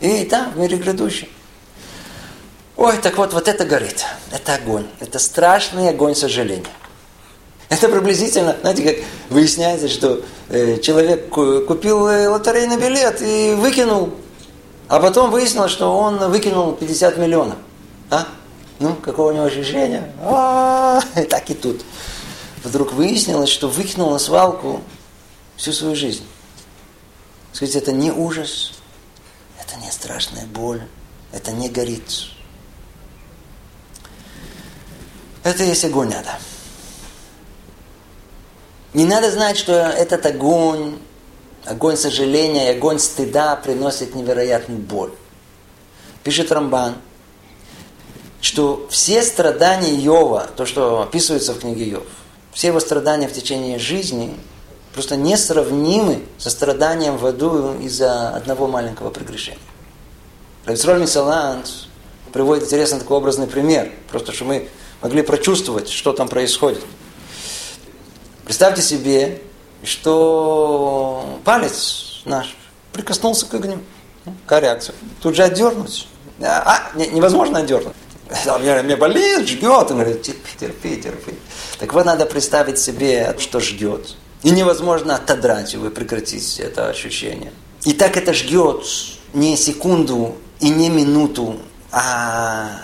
И там, в мире грядущем. Ой, так вот, вот это горит. Это огонь. Это страшный огонь сожаления. Это приблизительно, знаете, как выясняется, что э, человек купил э, лотерейный билет и выкинул, а потом выяснилось, что он выкинул 50 миллионов. А? Ну, какого у него ощущения? А-а-а, так и тут вдруг выяснилось, что выкинул на свалку всю свою жизнь. Скажите, это не ужас, это не страшная боль, это не горит. Это есть огонь ада. Не надо знать, что этот огонь, огонь сожаления и огонь стыда приносит невероятную боль. Пишет Рамбан, что все страдания Йова, то, что описывается в книге Йов, все его страдания в течение жизни просто несравнимы со страданием в аду из-за одного маленького прегрешения. Рависроль Мисалант приводит интересный такой образный пример, просто чтобы мы могли прочувствовать, что там происходит. Представьте себе, что палец наш прикоснулся к огню. Какая реакция? Тут же отдернуть. А, невозможно отдернуть. Мне, мне болит, ждет. Он говорит, терпи, терпи. Так вот, надо представить себе, что ждет. И невозможно отодрать его и прекратить это ощущение. И так это ждет не секунду и не минуту, а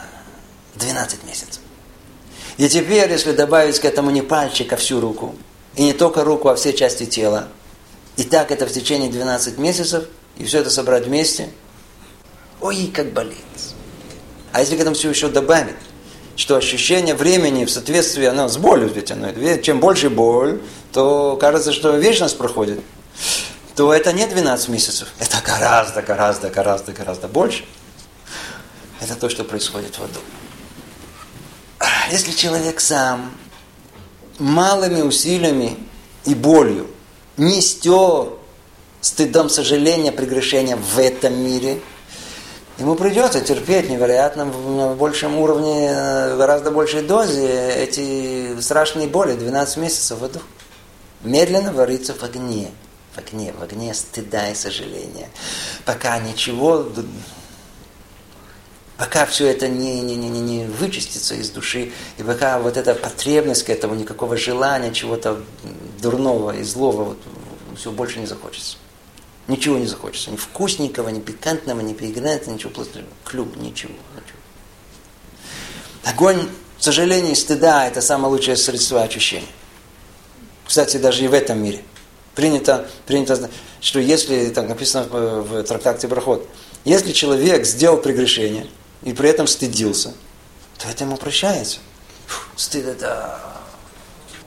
12 месяцев. И теперь, если добавить к этому не пальчик, а всю руку, и не только руку, а все части тела, и так это в течение 12 месяцев, и все это собрать вместе, ой, как болит. А если к этому все еще добавить, что ощущение времени в соответствии оно с болью, ведь оно, чем больше боль, то кажется, что вечность проходит, то это не 12 месяцев, это гораздо, гораздо, гораздо, гораздо больше. Это то, что происходит в аду. Если человек сам малыми усилиями и болью не стер стыдом сожаления, прегрешения в этом мире – ему придется терпеть невероятно на большем уровне, в гораздо большей дозе эти страшные боли 12 месяцев в аду. Медленно варится в огне, в огне, в огне стыда и сожаления. Пока ничего, пока все это не, не, не, не вычистится из души, и пока вот эта потребность к этому, никакого желания, чего-то дурного и злого, вот, все больше не захочется. Ничего не захочется. Ни вкусненького, ни пикантного, ни перегнатого, ничего плотного. Клюк, ничего, ничего. Огонь сожаления и стыда – это самое лучшее средство очищения. Кстати, даже и в этом мире. Принято, принято что если, так написано в, трактате Брахот, если человек сделал прегрешение и при этом стыдился, то это ему прощается. Фу, стыд – это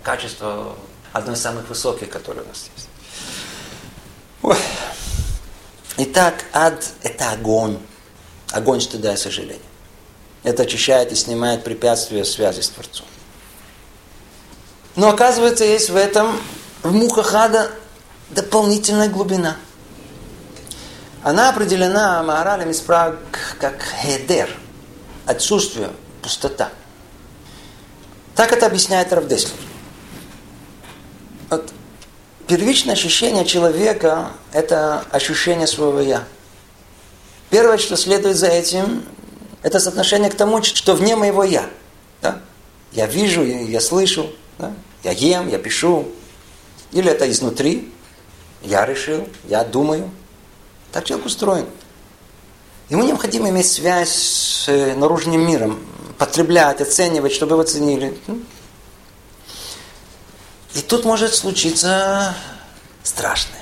качество одно из самых высоких, которое у нас есть. Итак, ад – это огонь. Огонь стыда и сожаления. Это очищает и снимает препятствия связи с Творцом. Но оказывается, есть в этом, в мухах ада, дополнительная глубина. Она определена Мааралем из Праг как хедер, отсутствие, пустота. Так это объясняет Равдеслер. Вот первичное ощущение человека – это ощущение своего «я». Первое, что следует за этим, это соотношение к тому, что вне моего «я». Да? Я вижу, я слышу, да? я ем, я пишу. Или это изнутри, я решил, я думаю. Так человек устроен. Ему необходимо иметь связь с э, наружным миром, потреблять, оценивать, чтобы его ценили. И тут может случиться страшное.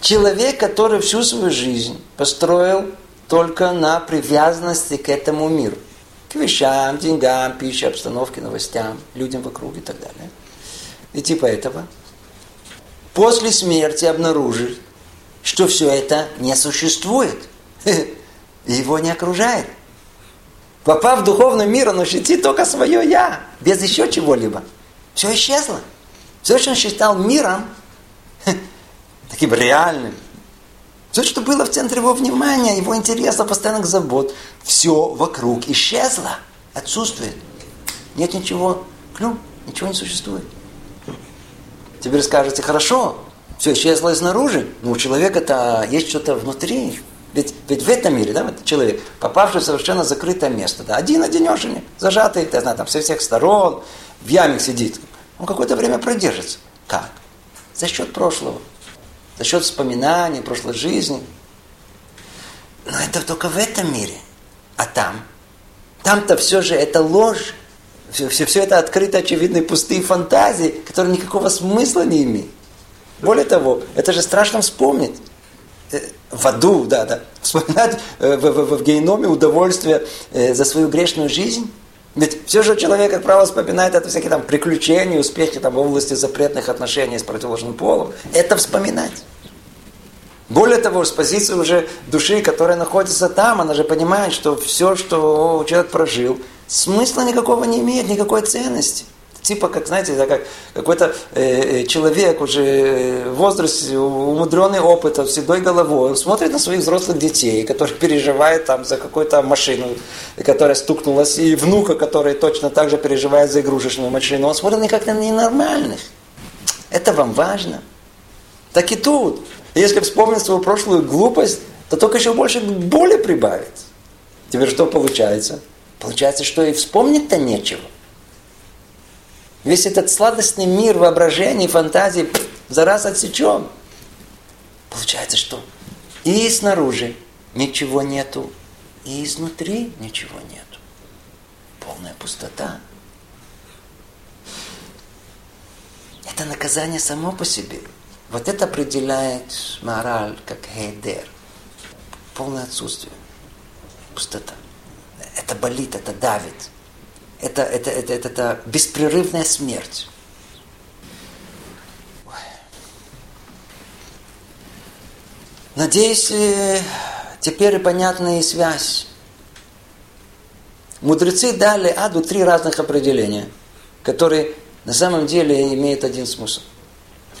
Человек, который всю свою жизнь построил только на привязанности к этому миру. К вещам, деньгам, пище, обстановке, новостям, людям вокруг и так далее. И типа этого. После смерти обнаружит, что все это не существует. Его не окружает. Попав в духовный мир, он ощутит только свое «я», без еще чего-либо. Все исчезло. Все, что он считал миром, таким реальным, все, что было в центре его внимания, его интереса, постоянных забот, все вокруг исчезло, отсутствует. Нет ничего, клюм, ничего не существует. Теперь скажете, хорошо, все исчезло снаружи, но у человека-то есть что-то внутри. Ведь, ведь в этом мире, да, вот человек, попавший в совершенно закрытое место, да, один одинешенек, зажатый, я знаю, там, со всех сторон, в яме сидит, он какое-то время продержится. Как? За счет прошлого. За счет вспоминаний прошлой жизни. Но это только в этом мире. А там? Там-то все же это ложь. Все, все, все это открыто, очевидные пустые фантазии, которые никакого смысла не имеют. Более того, это же страшно вспомнить. Э, в аду, да, да. Вспоминать э, в, в, в геноме удовольствие э, за свою грешную жизнь. Ведь все же человек, как правило, вспоминает это всякие там приключения, успехи там, в области запретных отношений с противоположным полом. Это вспоминать. Более того, с позиции уже души, которая находится там, она же понимает, что все, что человек прожил, смысла никакого не имеет, никакой ценности. Типа, как, знаете, это как какой-то э, э человек уже в возрасте, умудренный опытом, седой головой, он смотрит на своих взрослых детей, которые переживают там за какую-то машину, которая стукнулась, и внука, который точно так же переживает за игрушечную машину. Он смотрит на как на ненормальных. Это вам важно. Так и тут. Если вспомнить свою прошлую глупость, то только еще больше боли прибавит. Теперь что получается? Получается, что и вспомнить-то нечего. Весь этот сладостный мир воображения, фантазии за раз отсечен. Получается, что и снаружи ничего нету, и изнутри ничего нету. Полная пустота. Это наказание само по себе. Вот это определяет мораль как хейдер. Полное отсутствие. Пустота. Это болит, это давит это, это, это, это, это беспрерывная смерть. Надеюсь, э, теперь понятна и связь. Мудрецы дали аду три разных определения, которые на самом деле имеют один смысл.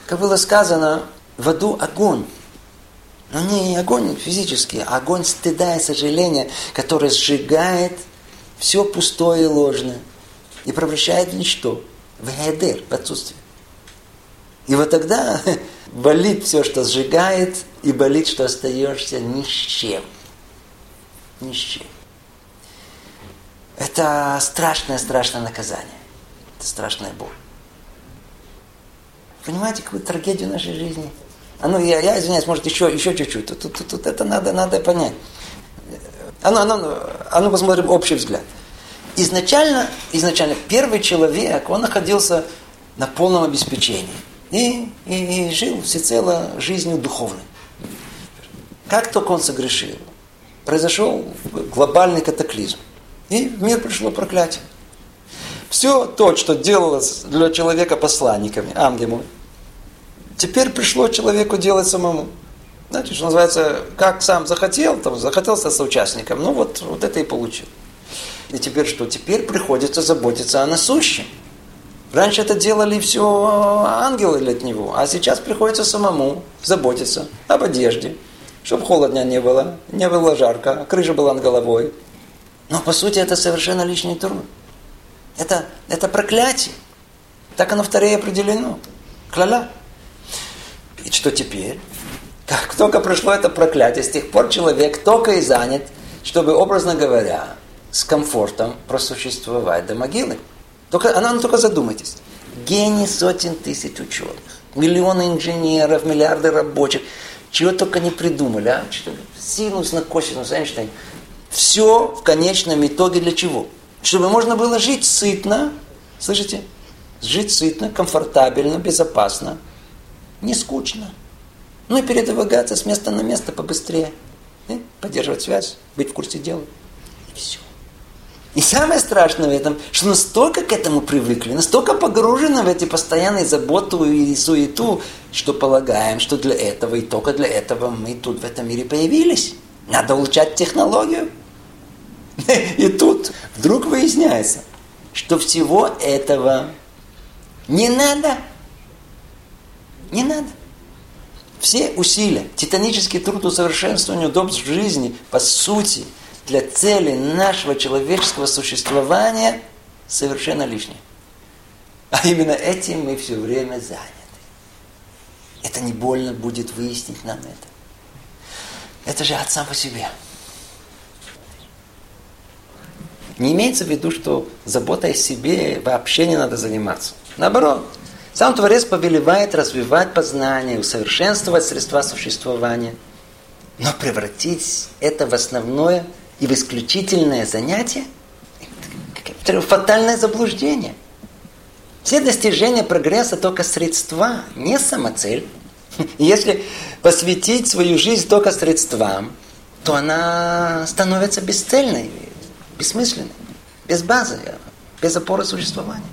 Как было сказано, в аду огонь. Но не огонь физический, а огонь стыда и сожаления, который сжигает все пустое и ложное и превращает в ничто, в гедер, в отсутствие. И вот тогда болит все, что сжигает, и болит, что остаешься ни с чем. Ни с чем. Это страшное-страшное наказание. Это страшная боль. Понимаете, какую трагедию нашей жизни? А ну, я, я извиняюсь, может, еще, еще чуть-чуть. Тут, тут, тут это надо, надо понять. А ну, а ну, а ну посмотрим общий взгляд. Изначально, изначально первый человек, он находился на полном обеспечении. И, и, и жил всецело жизнью духовной. Как только он согрешил, произошел глобальный катаклизм. И в мир пришло проклятие. Все то, что делалось для человека посланниками, ангелами, теперь пришло человеку делать самому. Знаете, что называется, как сам захотел, там, захотел стать соучастником, ну вот, вот это и получил. И теперь что? Теперь приходится заботиться о насущем. Раньше это делали все ангелы для него, а сейчас приходится самому заботиться об одежде, чтобы холодно не было, не было жарко, крыша была над головой. Но по сути это совершенно лишний труд. Это, это проклятие. Так оно второе определено. Кляля. И что теперь? Как только прошло это проклятие, с тех пор человек только и занят, чтобы, образно говоря, с комфортом просуществовать до могилы. Только, она, ну, только задумайтесь. Гений сотен тысяч ученых, миллионы инженеров, миллиарды рабочих, чего только не придумали, а? Синус на косинус, Эйнштейн. Все в конечном итоге для чего? Чтобы можно было жить сытно, слышите? Жить сытно, комфортабельно, безопасно, не скучно. Ну и передвигаться с места на место побыстрее. Поддерживать связь, быть в курсе дела. И все. И самое страшное в этом, что настолько к этому привыкли, настолько погружены в эти постоянные заботу и суету, что полагаем, что для этого и только для этого мы тут в этом мире появились. Надо улучшать технологию. И тут вдруг выясняется, что всего этого не надо. Не надо. Все усилия, титанический труд усовершенствования удобств жизни, по сути, для цели нашего человеческого существования совершенно лишние. А именно этим мы все время заняты. Это не больно будет выяснить нам это. Это же от сам по себе. Не имеется в виду, что заботой о себе вообще не надо заниматься. Наоборот, сам Творец повелевает развивать познание, усовершенствовать средства существования, но превратить это в основное и в исключительное занятие – это фатальное заблуждение. Все достижения прогресса только средства, не самоцель. Если посвятить свою жизнь только средствам, то она становится бесцельной, бессмысленной. без базы, без опоры существования.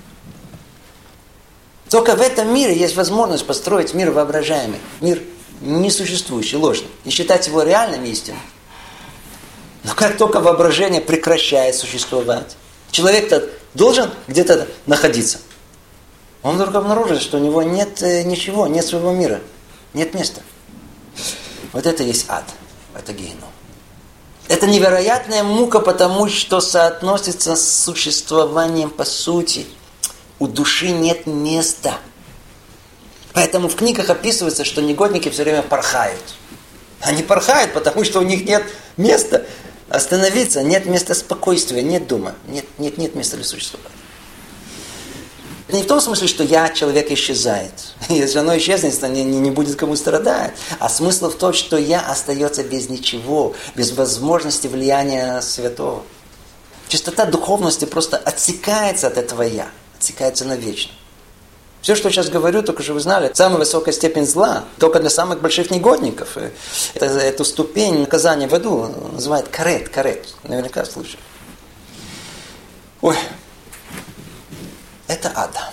Только в этом мире есть возможность построить мир воображаемый, мир несуществующий, ложный, и считать его реальным истинным. Но как только воображение прекращает существовать, человек-то должен где-то находиться. Он вдруг обнаружит, что у него нет э, ничего, нет своего мира, нет места. Вот это есть ад, это геном. Это невероятная мука, потому что соотносится с существованием по сути. У души нет места. Поэтому в книгах описывается, что негодники все время порхают. Они порхают, потому что у них нет места остановиться, нет места спокойствия, нет дома, нет, нет, нет места для существования. Это не в том смысле, что я, человек, исчезает. Если оно исчезнет, то не, не будет кому страдать. А смысл в том, что я остается без ничего, без возможности влияния святого. Чистота духовности просто отсекается от этого я, отсекается навечно. Все, что я сейчас говорю, только что вы знали, самая высокая степень зла, только для самых больших негодников. Это, эту ступень наказания в аду называют карет, карет. Наверняка слышали. Ой, это ада.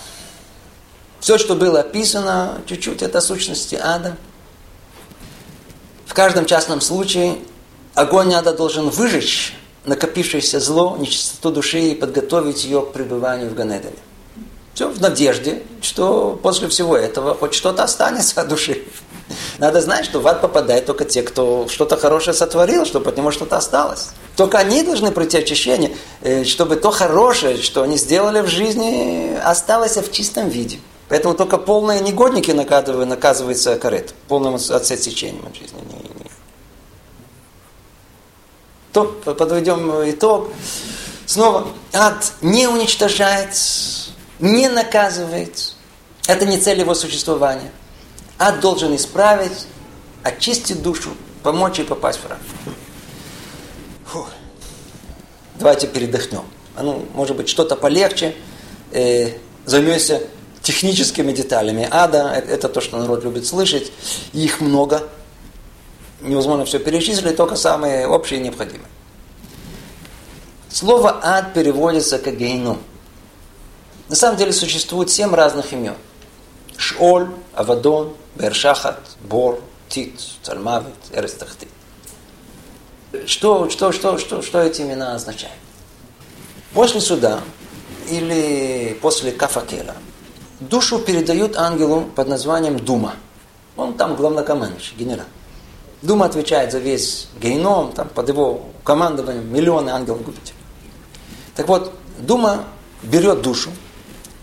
Все, что было описано, чуть-чуть это сущности ада. В каждом частном случае огонь ада должен выжечь накопившееся зло, нечистоту души и подготовить ее к пребыванию в Ганедале. Все в надежде, что после всего этого хоть что-то останется от души. Надо знать, что в ад попадают только те, кто что-то хорошее сотворил, чтобы от него что-то осталось. Только они должны пройти очищение, э, чтобы то хорошее, что они сделали в жизни, осталось в чистом виде. Поэтому только полные негодники наказывают, наказываются карет, полным отсечением от жизни. Не, не. То подведем итог. Снова, ад не уничтожает, не наказывает. Это не цель его существования. Ад должен исправить, очистить душу, помочь ей попасть в рай. Фу. Давайте передохнем. А ну, может быть, что-то полегче. Э, займемся техническими деталями ада. Это, это то, что народ любит слышать. Их много. Невозможно все перечислить, только самые общие и необходимые. Слово ад переводится как гейну. На самом деле существует семь разных имен. Шоль, Авадон, Бершахат, Бор, Тит, Цальмавит, Эрестахтит. Что, что, что, что, что эти имена означают? После суда или после кафакера душу передают ангелу под названием Дума. Он там главнокомандующий, генерал. Дума отвечает за весь геном, там под его командованием миллионы ангелов-губителей. Так вот, Дума берет душу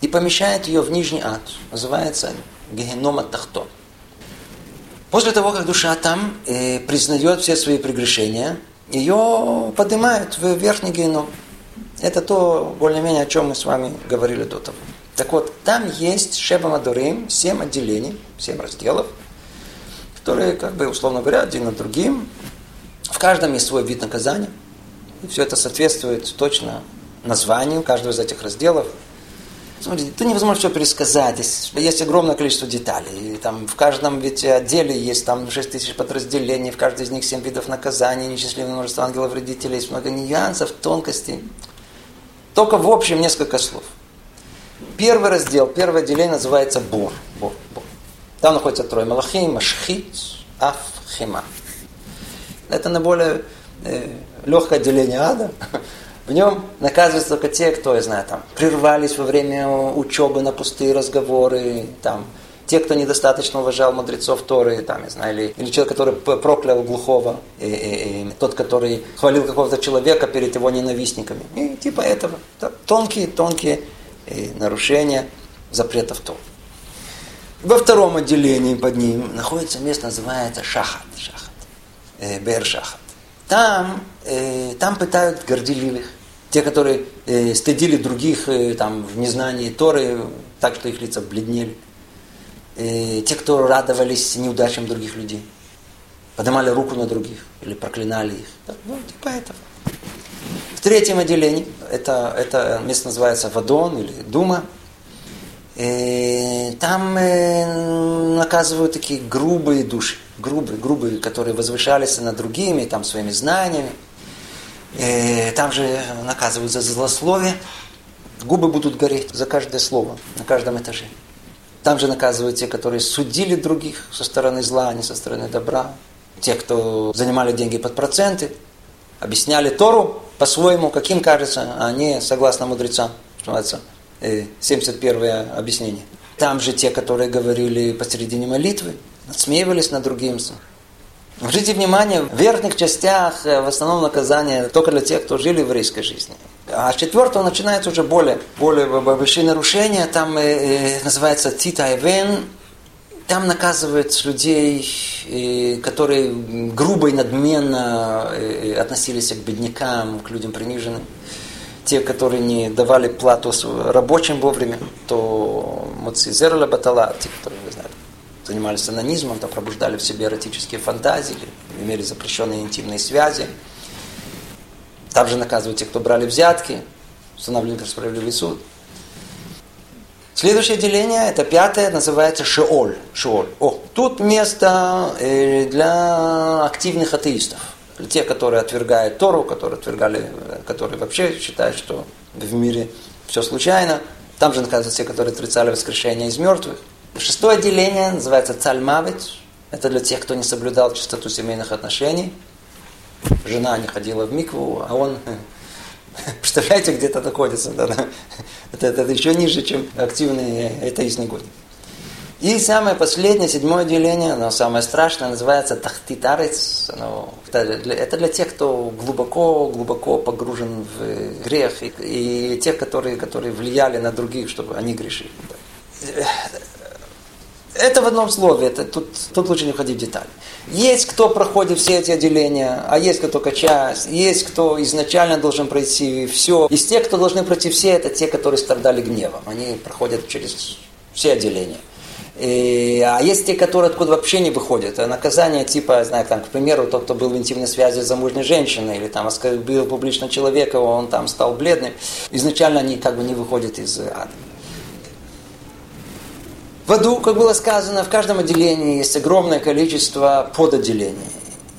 и помещает ее в нижний ад. Называется Геном Тахтон. После того, как душа там э, признает все свои прегрешения, ее поднимают в верхний геном. Это то, более-менее, о чем мы с вами говорили до того. Так вот, там есть Шеба Мадурим, семь отделений, семь разделов, которые, как бы, условно говоря, один над другим. В каждом есть свой вид наказания. И все это соответствует точно названию каждого из этих разделов – Смотрите, это невозможно все пересказать. Есть, есть огромное количество деталей. И там в каждом ведь отделе есть там 6 тысяч подразделений, в каждой из них 7 видов наказаний, нечисленное множество ангелов-вредителей, есть много нюансов, тонкостей. Только в общем несколько слов. Первый раздел, первое отделение называется Бур. Бур, Бур. Там находится трое Малахим, Машхит, Аф, Хима. Это наиболее э, легкое отделение ада. В нем наказываются только те, кто, я знаю, там, прервались во время учебы на пустые разговоры, там, те, кто недостаточно уважал мудрецов Торы, там, я знаю, или, или человек, который проклял глухого, и, и, и тот, который хвалил какого-то человека перед его ненавистниками. И типа этого. Тонкие, тонкие э, нарушения запретов Торы. Во втором отделении под ним находится место, называется Шахат. Шахат. Э, Бер Шахат. Там, э, там пытают горделивых. Те, которые э, стыдили других э, там, в незнании Торы, так что их лица бледнели. Э, те, кто радовались неудачам других людей. Поднимали руку на других или проклинали их. Ну, типа этого. В третьем отделении, это, это место называется Вадон или Дума, э, там э, наказывают такие грубые души, грубые, грубые, которые возвышались над другими, там, своими знаниями. Э, там же наказывают за злословие. Губы будут гореть за каждое слово на каждом этаже. Там же наказывают те, которые судили других со стороны зла, а не со стороны добра. Те, кто занимали деньги под проценты, объясняли Тору по-своему, каким кажется, а не согласно мудрецам. Называется, 71 э, объяснение. Там же те, которые говорили посередине молитвы, отсмеивались над другим. Обратите внимание, в верхних частях э, в основном наказание только для тех, кто жили в еврейской жизни. А с четвертого начинается уже более, более большие нарушения. Там э, э, называется Тита Эвен. Там наказывают людей, э, которые грубо и надменно относились к беднякам, к людям приниженным. Те, которые не давали плату рабочим вовремя, то Муцизерла Батала, те, которые, вы знаете, занимались анонизмом, то пробуждали в себе эротические фантазии, имели запрещенные интимные связи. Также наказывают тех, кто брали взятки, устанавливали справедливый суд. Следующее деление, это пятое, называется Шеоль. Шеоль. О, тут место э, для активных атеистов. Для тех, которые отвергают Тору, которые отвергали, которые вообще считают, что в мире все случайно. Там же наказывают те, которые отрицали воскрешение из мертвых. Шестое деление называется Цальмавит. Это для тех, кто не соблюдал чистоту семейных отношений. Жена не ходила в микву, а он, представляете, где-то находится. Да, да. Это, это, это еще ниже, чем активный атеист негодник. И самое последнее, седьмое деление, оно самое страшное, называется тахтитарец. Оно, это, для, это для тех, кто глубоко, глубоко погружен в грех, и, и тех, которые, которые влияли на других, чтобы они грешили. Это в одном слове, это, тут, тут лучше не входить в детали. Есть кто проходит все эти отделения, а есть кто только часть. Есть кто изначально должен пройти все. Из тех, кто должны пройти все, это те, которые страдали гневом. Они проходят через все отделения. И, а есть те, которые откуда вообще не выходят. Наказание типа, знаю, там, к примеру, тот, кто был в интимной связи с замужней женщиной, или там оскорбил публично человека, он там стал бледным. Изначально они как бы не выходят из ада. В аду, как было сказано, в каждом отделении есть огромное количество подотделений.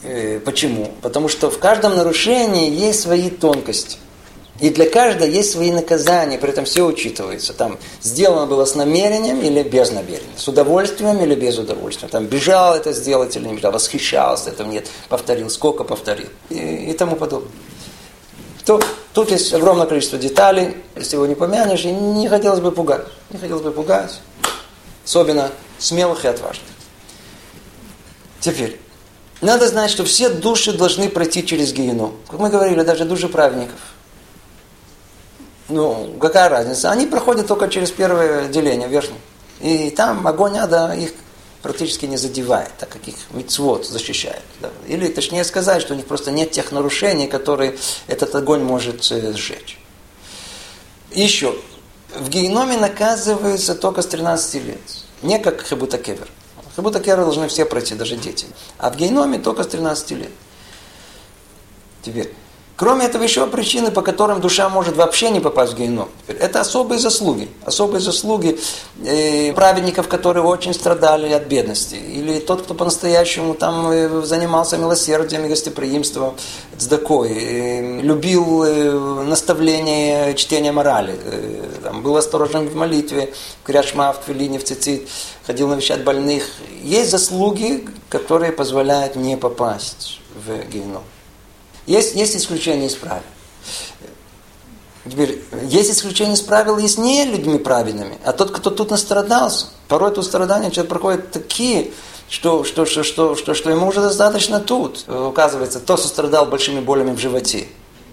Э, почему? Потому что в каждом нарушении есть свои тонкости. И для каждого есть свои наказания, при этом все учитывается. Там сделано было с намерением или без намерения, с удовольствием или без удовольствия. Там бежал это сделать или не бежал, восхищался этим, нет, повторил, сколько повторил и, и тому подобное. То, тут есть огромное количество деталей, если его не помянешь, и не хотелось бы пугать. Не хотелось бы пугать особенно смелых и отважных. Теперь, надо знать, что все души должны пройти через гену. Как мы говорили, даже души праведников. Ну, какая разница? Они проходят только через первое деление, верхнее. И там огонь ада их практически не задевает, так как их мицвод защищает. Да. Или точнее сказать, что у них просто нет тех нарушений, которые этот огонь может э, сжечь. Еще, в геноме наказываются только с 13 лет. Не как Хебута Кевер. Хебута Кевер должны все пройти, даже дети. А в геноме только с 13 лет. Теперь, Кроме этого, еще причины, по которым душа может вообще не попасть в геном. Это особые заслуги. Особые заслуги э, праведников, которые очень страдали от бедности. Или тот, кто по-настоящему там э, занимался милосердием и гостеприимством, цдакой, э, любил наставление чтения морали, там, был осторожен в молитве, в Кряшма, в Твилине, в Цицит, ходил навещать больных. Есть заслуги, которые позволяют не попасть в геном. Есть, есть исключения из правил. Теперь, есть исключения из правил и с не людьми праведными, а тот, кто тут настрадался. Порой тут страдания человек проходит такие, что, что, что, что, что, что ему уже достаточно тут. Оказывается, кто сострадал большими болями в животе,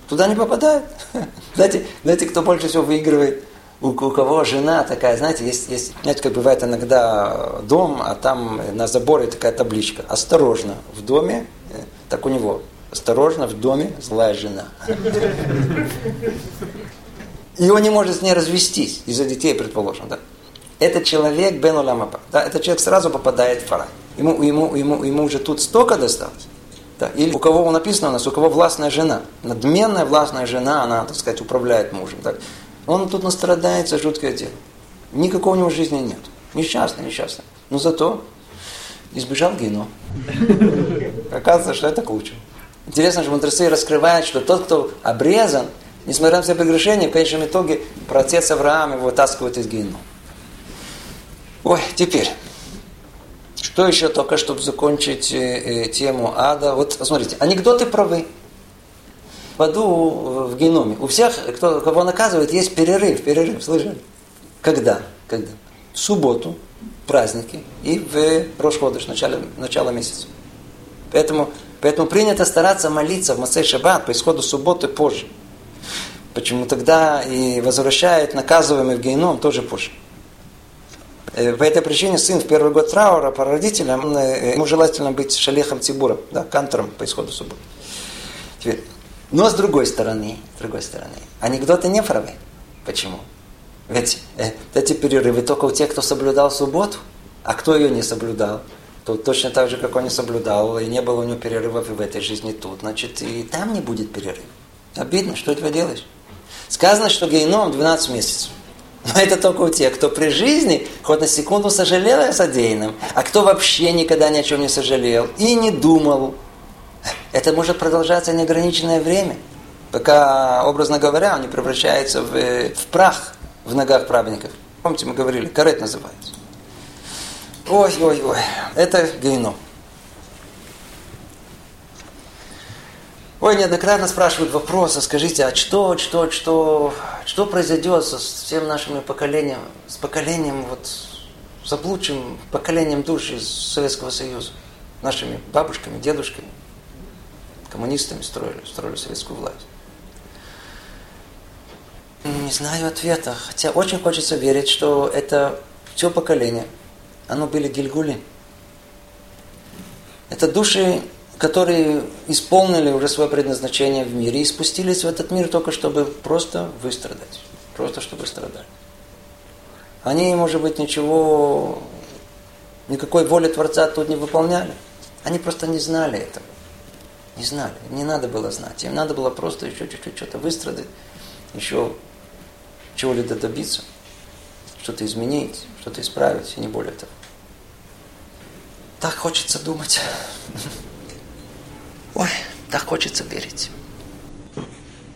туда не попадает. Знаете, знаете кто больше всего выигрывает? У, у кого жена такая, знаете, есть, есть, знаете, как бывает иногда дом, а там на заборе такая табличка. Осторожно, в доме, э, так у него осторожно, в доме злая жена. И он не может с ней развестись, из-за детей, предположим, да. Этот человек Бен Оламаба, да, этот человек сразу попадает в рай. Ему, ему, ему, ему уже тут столько досталось. Да. Или у кого написано у нас, у кого властная жена. Надменная властная жена, она, так сказать, управляет мужем. Так. Он тут настрадается, жуткое дело. Никакого у него жизни нет. Несчастный, несчастный. Но зато избежал геном. Оказывается, что это к лучшему. Интересно, что мудрецы раскрывают, что тот, кто обрезан, несмотря на все прегрешения, в конечном итоге протец Авраам его вытаскивает из генома. Ой, теперь, что еще только, чтобы закончить э, э, тему ада? Вот, смотрите, анекдоты правы. В аду, в геноме. У всех, кто, кого наказывает, есть перерыв. Перерыв, слышали? Когда? Когда? В субботу, праздники и в Рошходыш, начало, начало месяца. Поэтому, поэтому принято стараться молиться в Масей Шаббат по исходу субботы позже. Почему тогда и возвращают наказываемый в геном тоже позже. Э, по этой причине сын в первый год траура по родителям, э, ему желательно быть шалехом Тибура, да, кантором по исходу субботы. Теперь, но с другой стороны, с другой стороны, анекдоты не правы. Почему? Ведь э, эти перерывы только у тех, кто соблюдал субботу, а кто ее не соблюдал, то точно так же, как он не соблюдал, и не было у него перерывов и в этой жизни тут, значит, и там не будет перерыва. Обидно, что это делаешь? Сказано, что геном 12 месяцев. Но это только у тех, кто при жизни хоть на секунду сожалел о содеянном, а кто вообще никогда ни о чем не сожалел и не думал. Это может продолжаться неограниченное время, пока, образно говоря, он не превращается в, в прах в ногах праведников. Помните, мы говорили, карет называется. Ой, ой, ой, это гейно. Ой, неоднократно спрашивают вопросы, скажите, а что, что, что, что произойдет со всем нашим поколением, с поколением, вот, заблудшим поколением душ из Советского Союза, нашими бабушками, дедушками, коммунистами строили, строили советскую власть. Не знаю ответа, хотя очень хочется верить, что это все поколение, оно были гильгули. Это души которые исполнили уже свое предназначение в мире и спустились в этот мир только чтобы просто выстрадать. Просто чтобы страдать. Они, может быть, ничего, никакой воли Творца тут не выполняли. Они просто не знали этого. Не знали. Не надо было знать. Им надо было просто еще чуть-чуть что-то выстрадать, еще чего-либо добиться, что-то изменить, что-то исправить, и не более того. Так хочется думать. Ой, так хочется верить.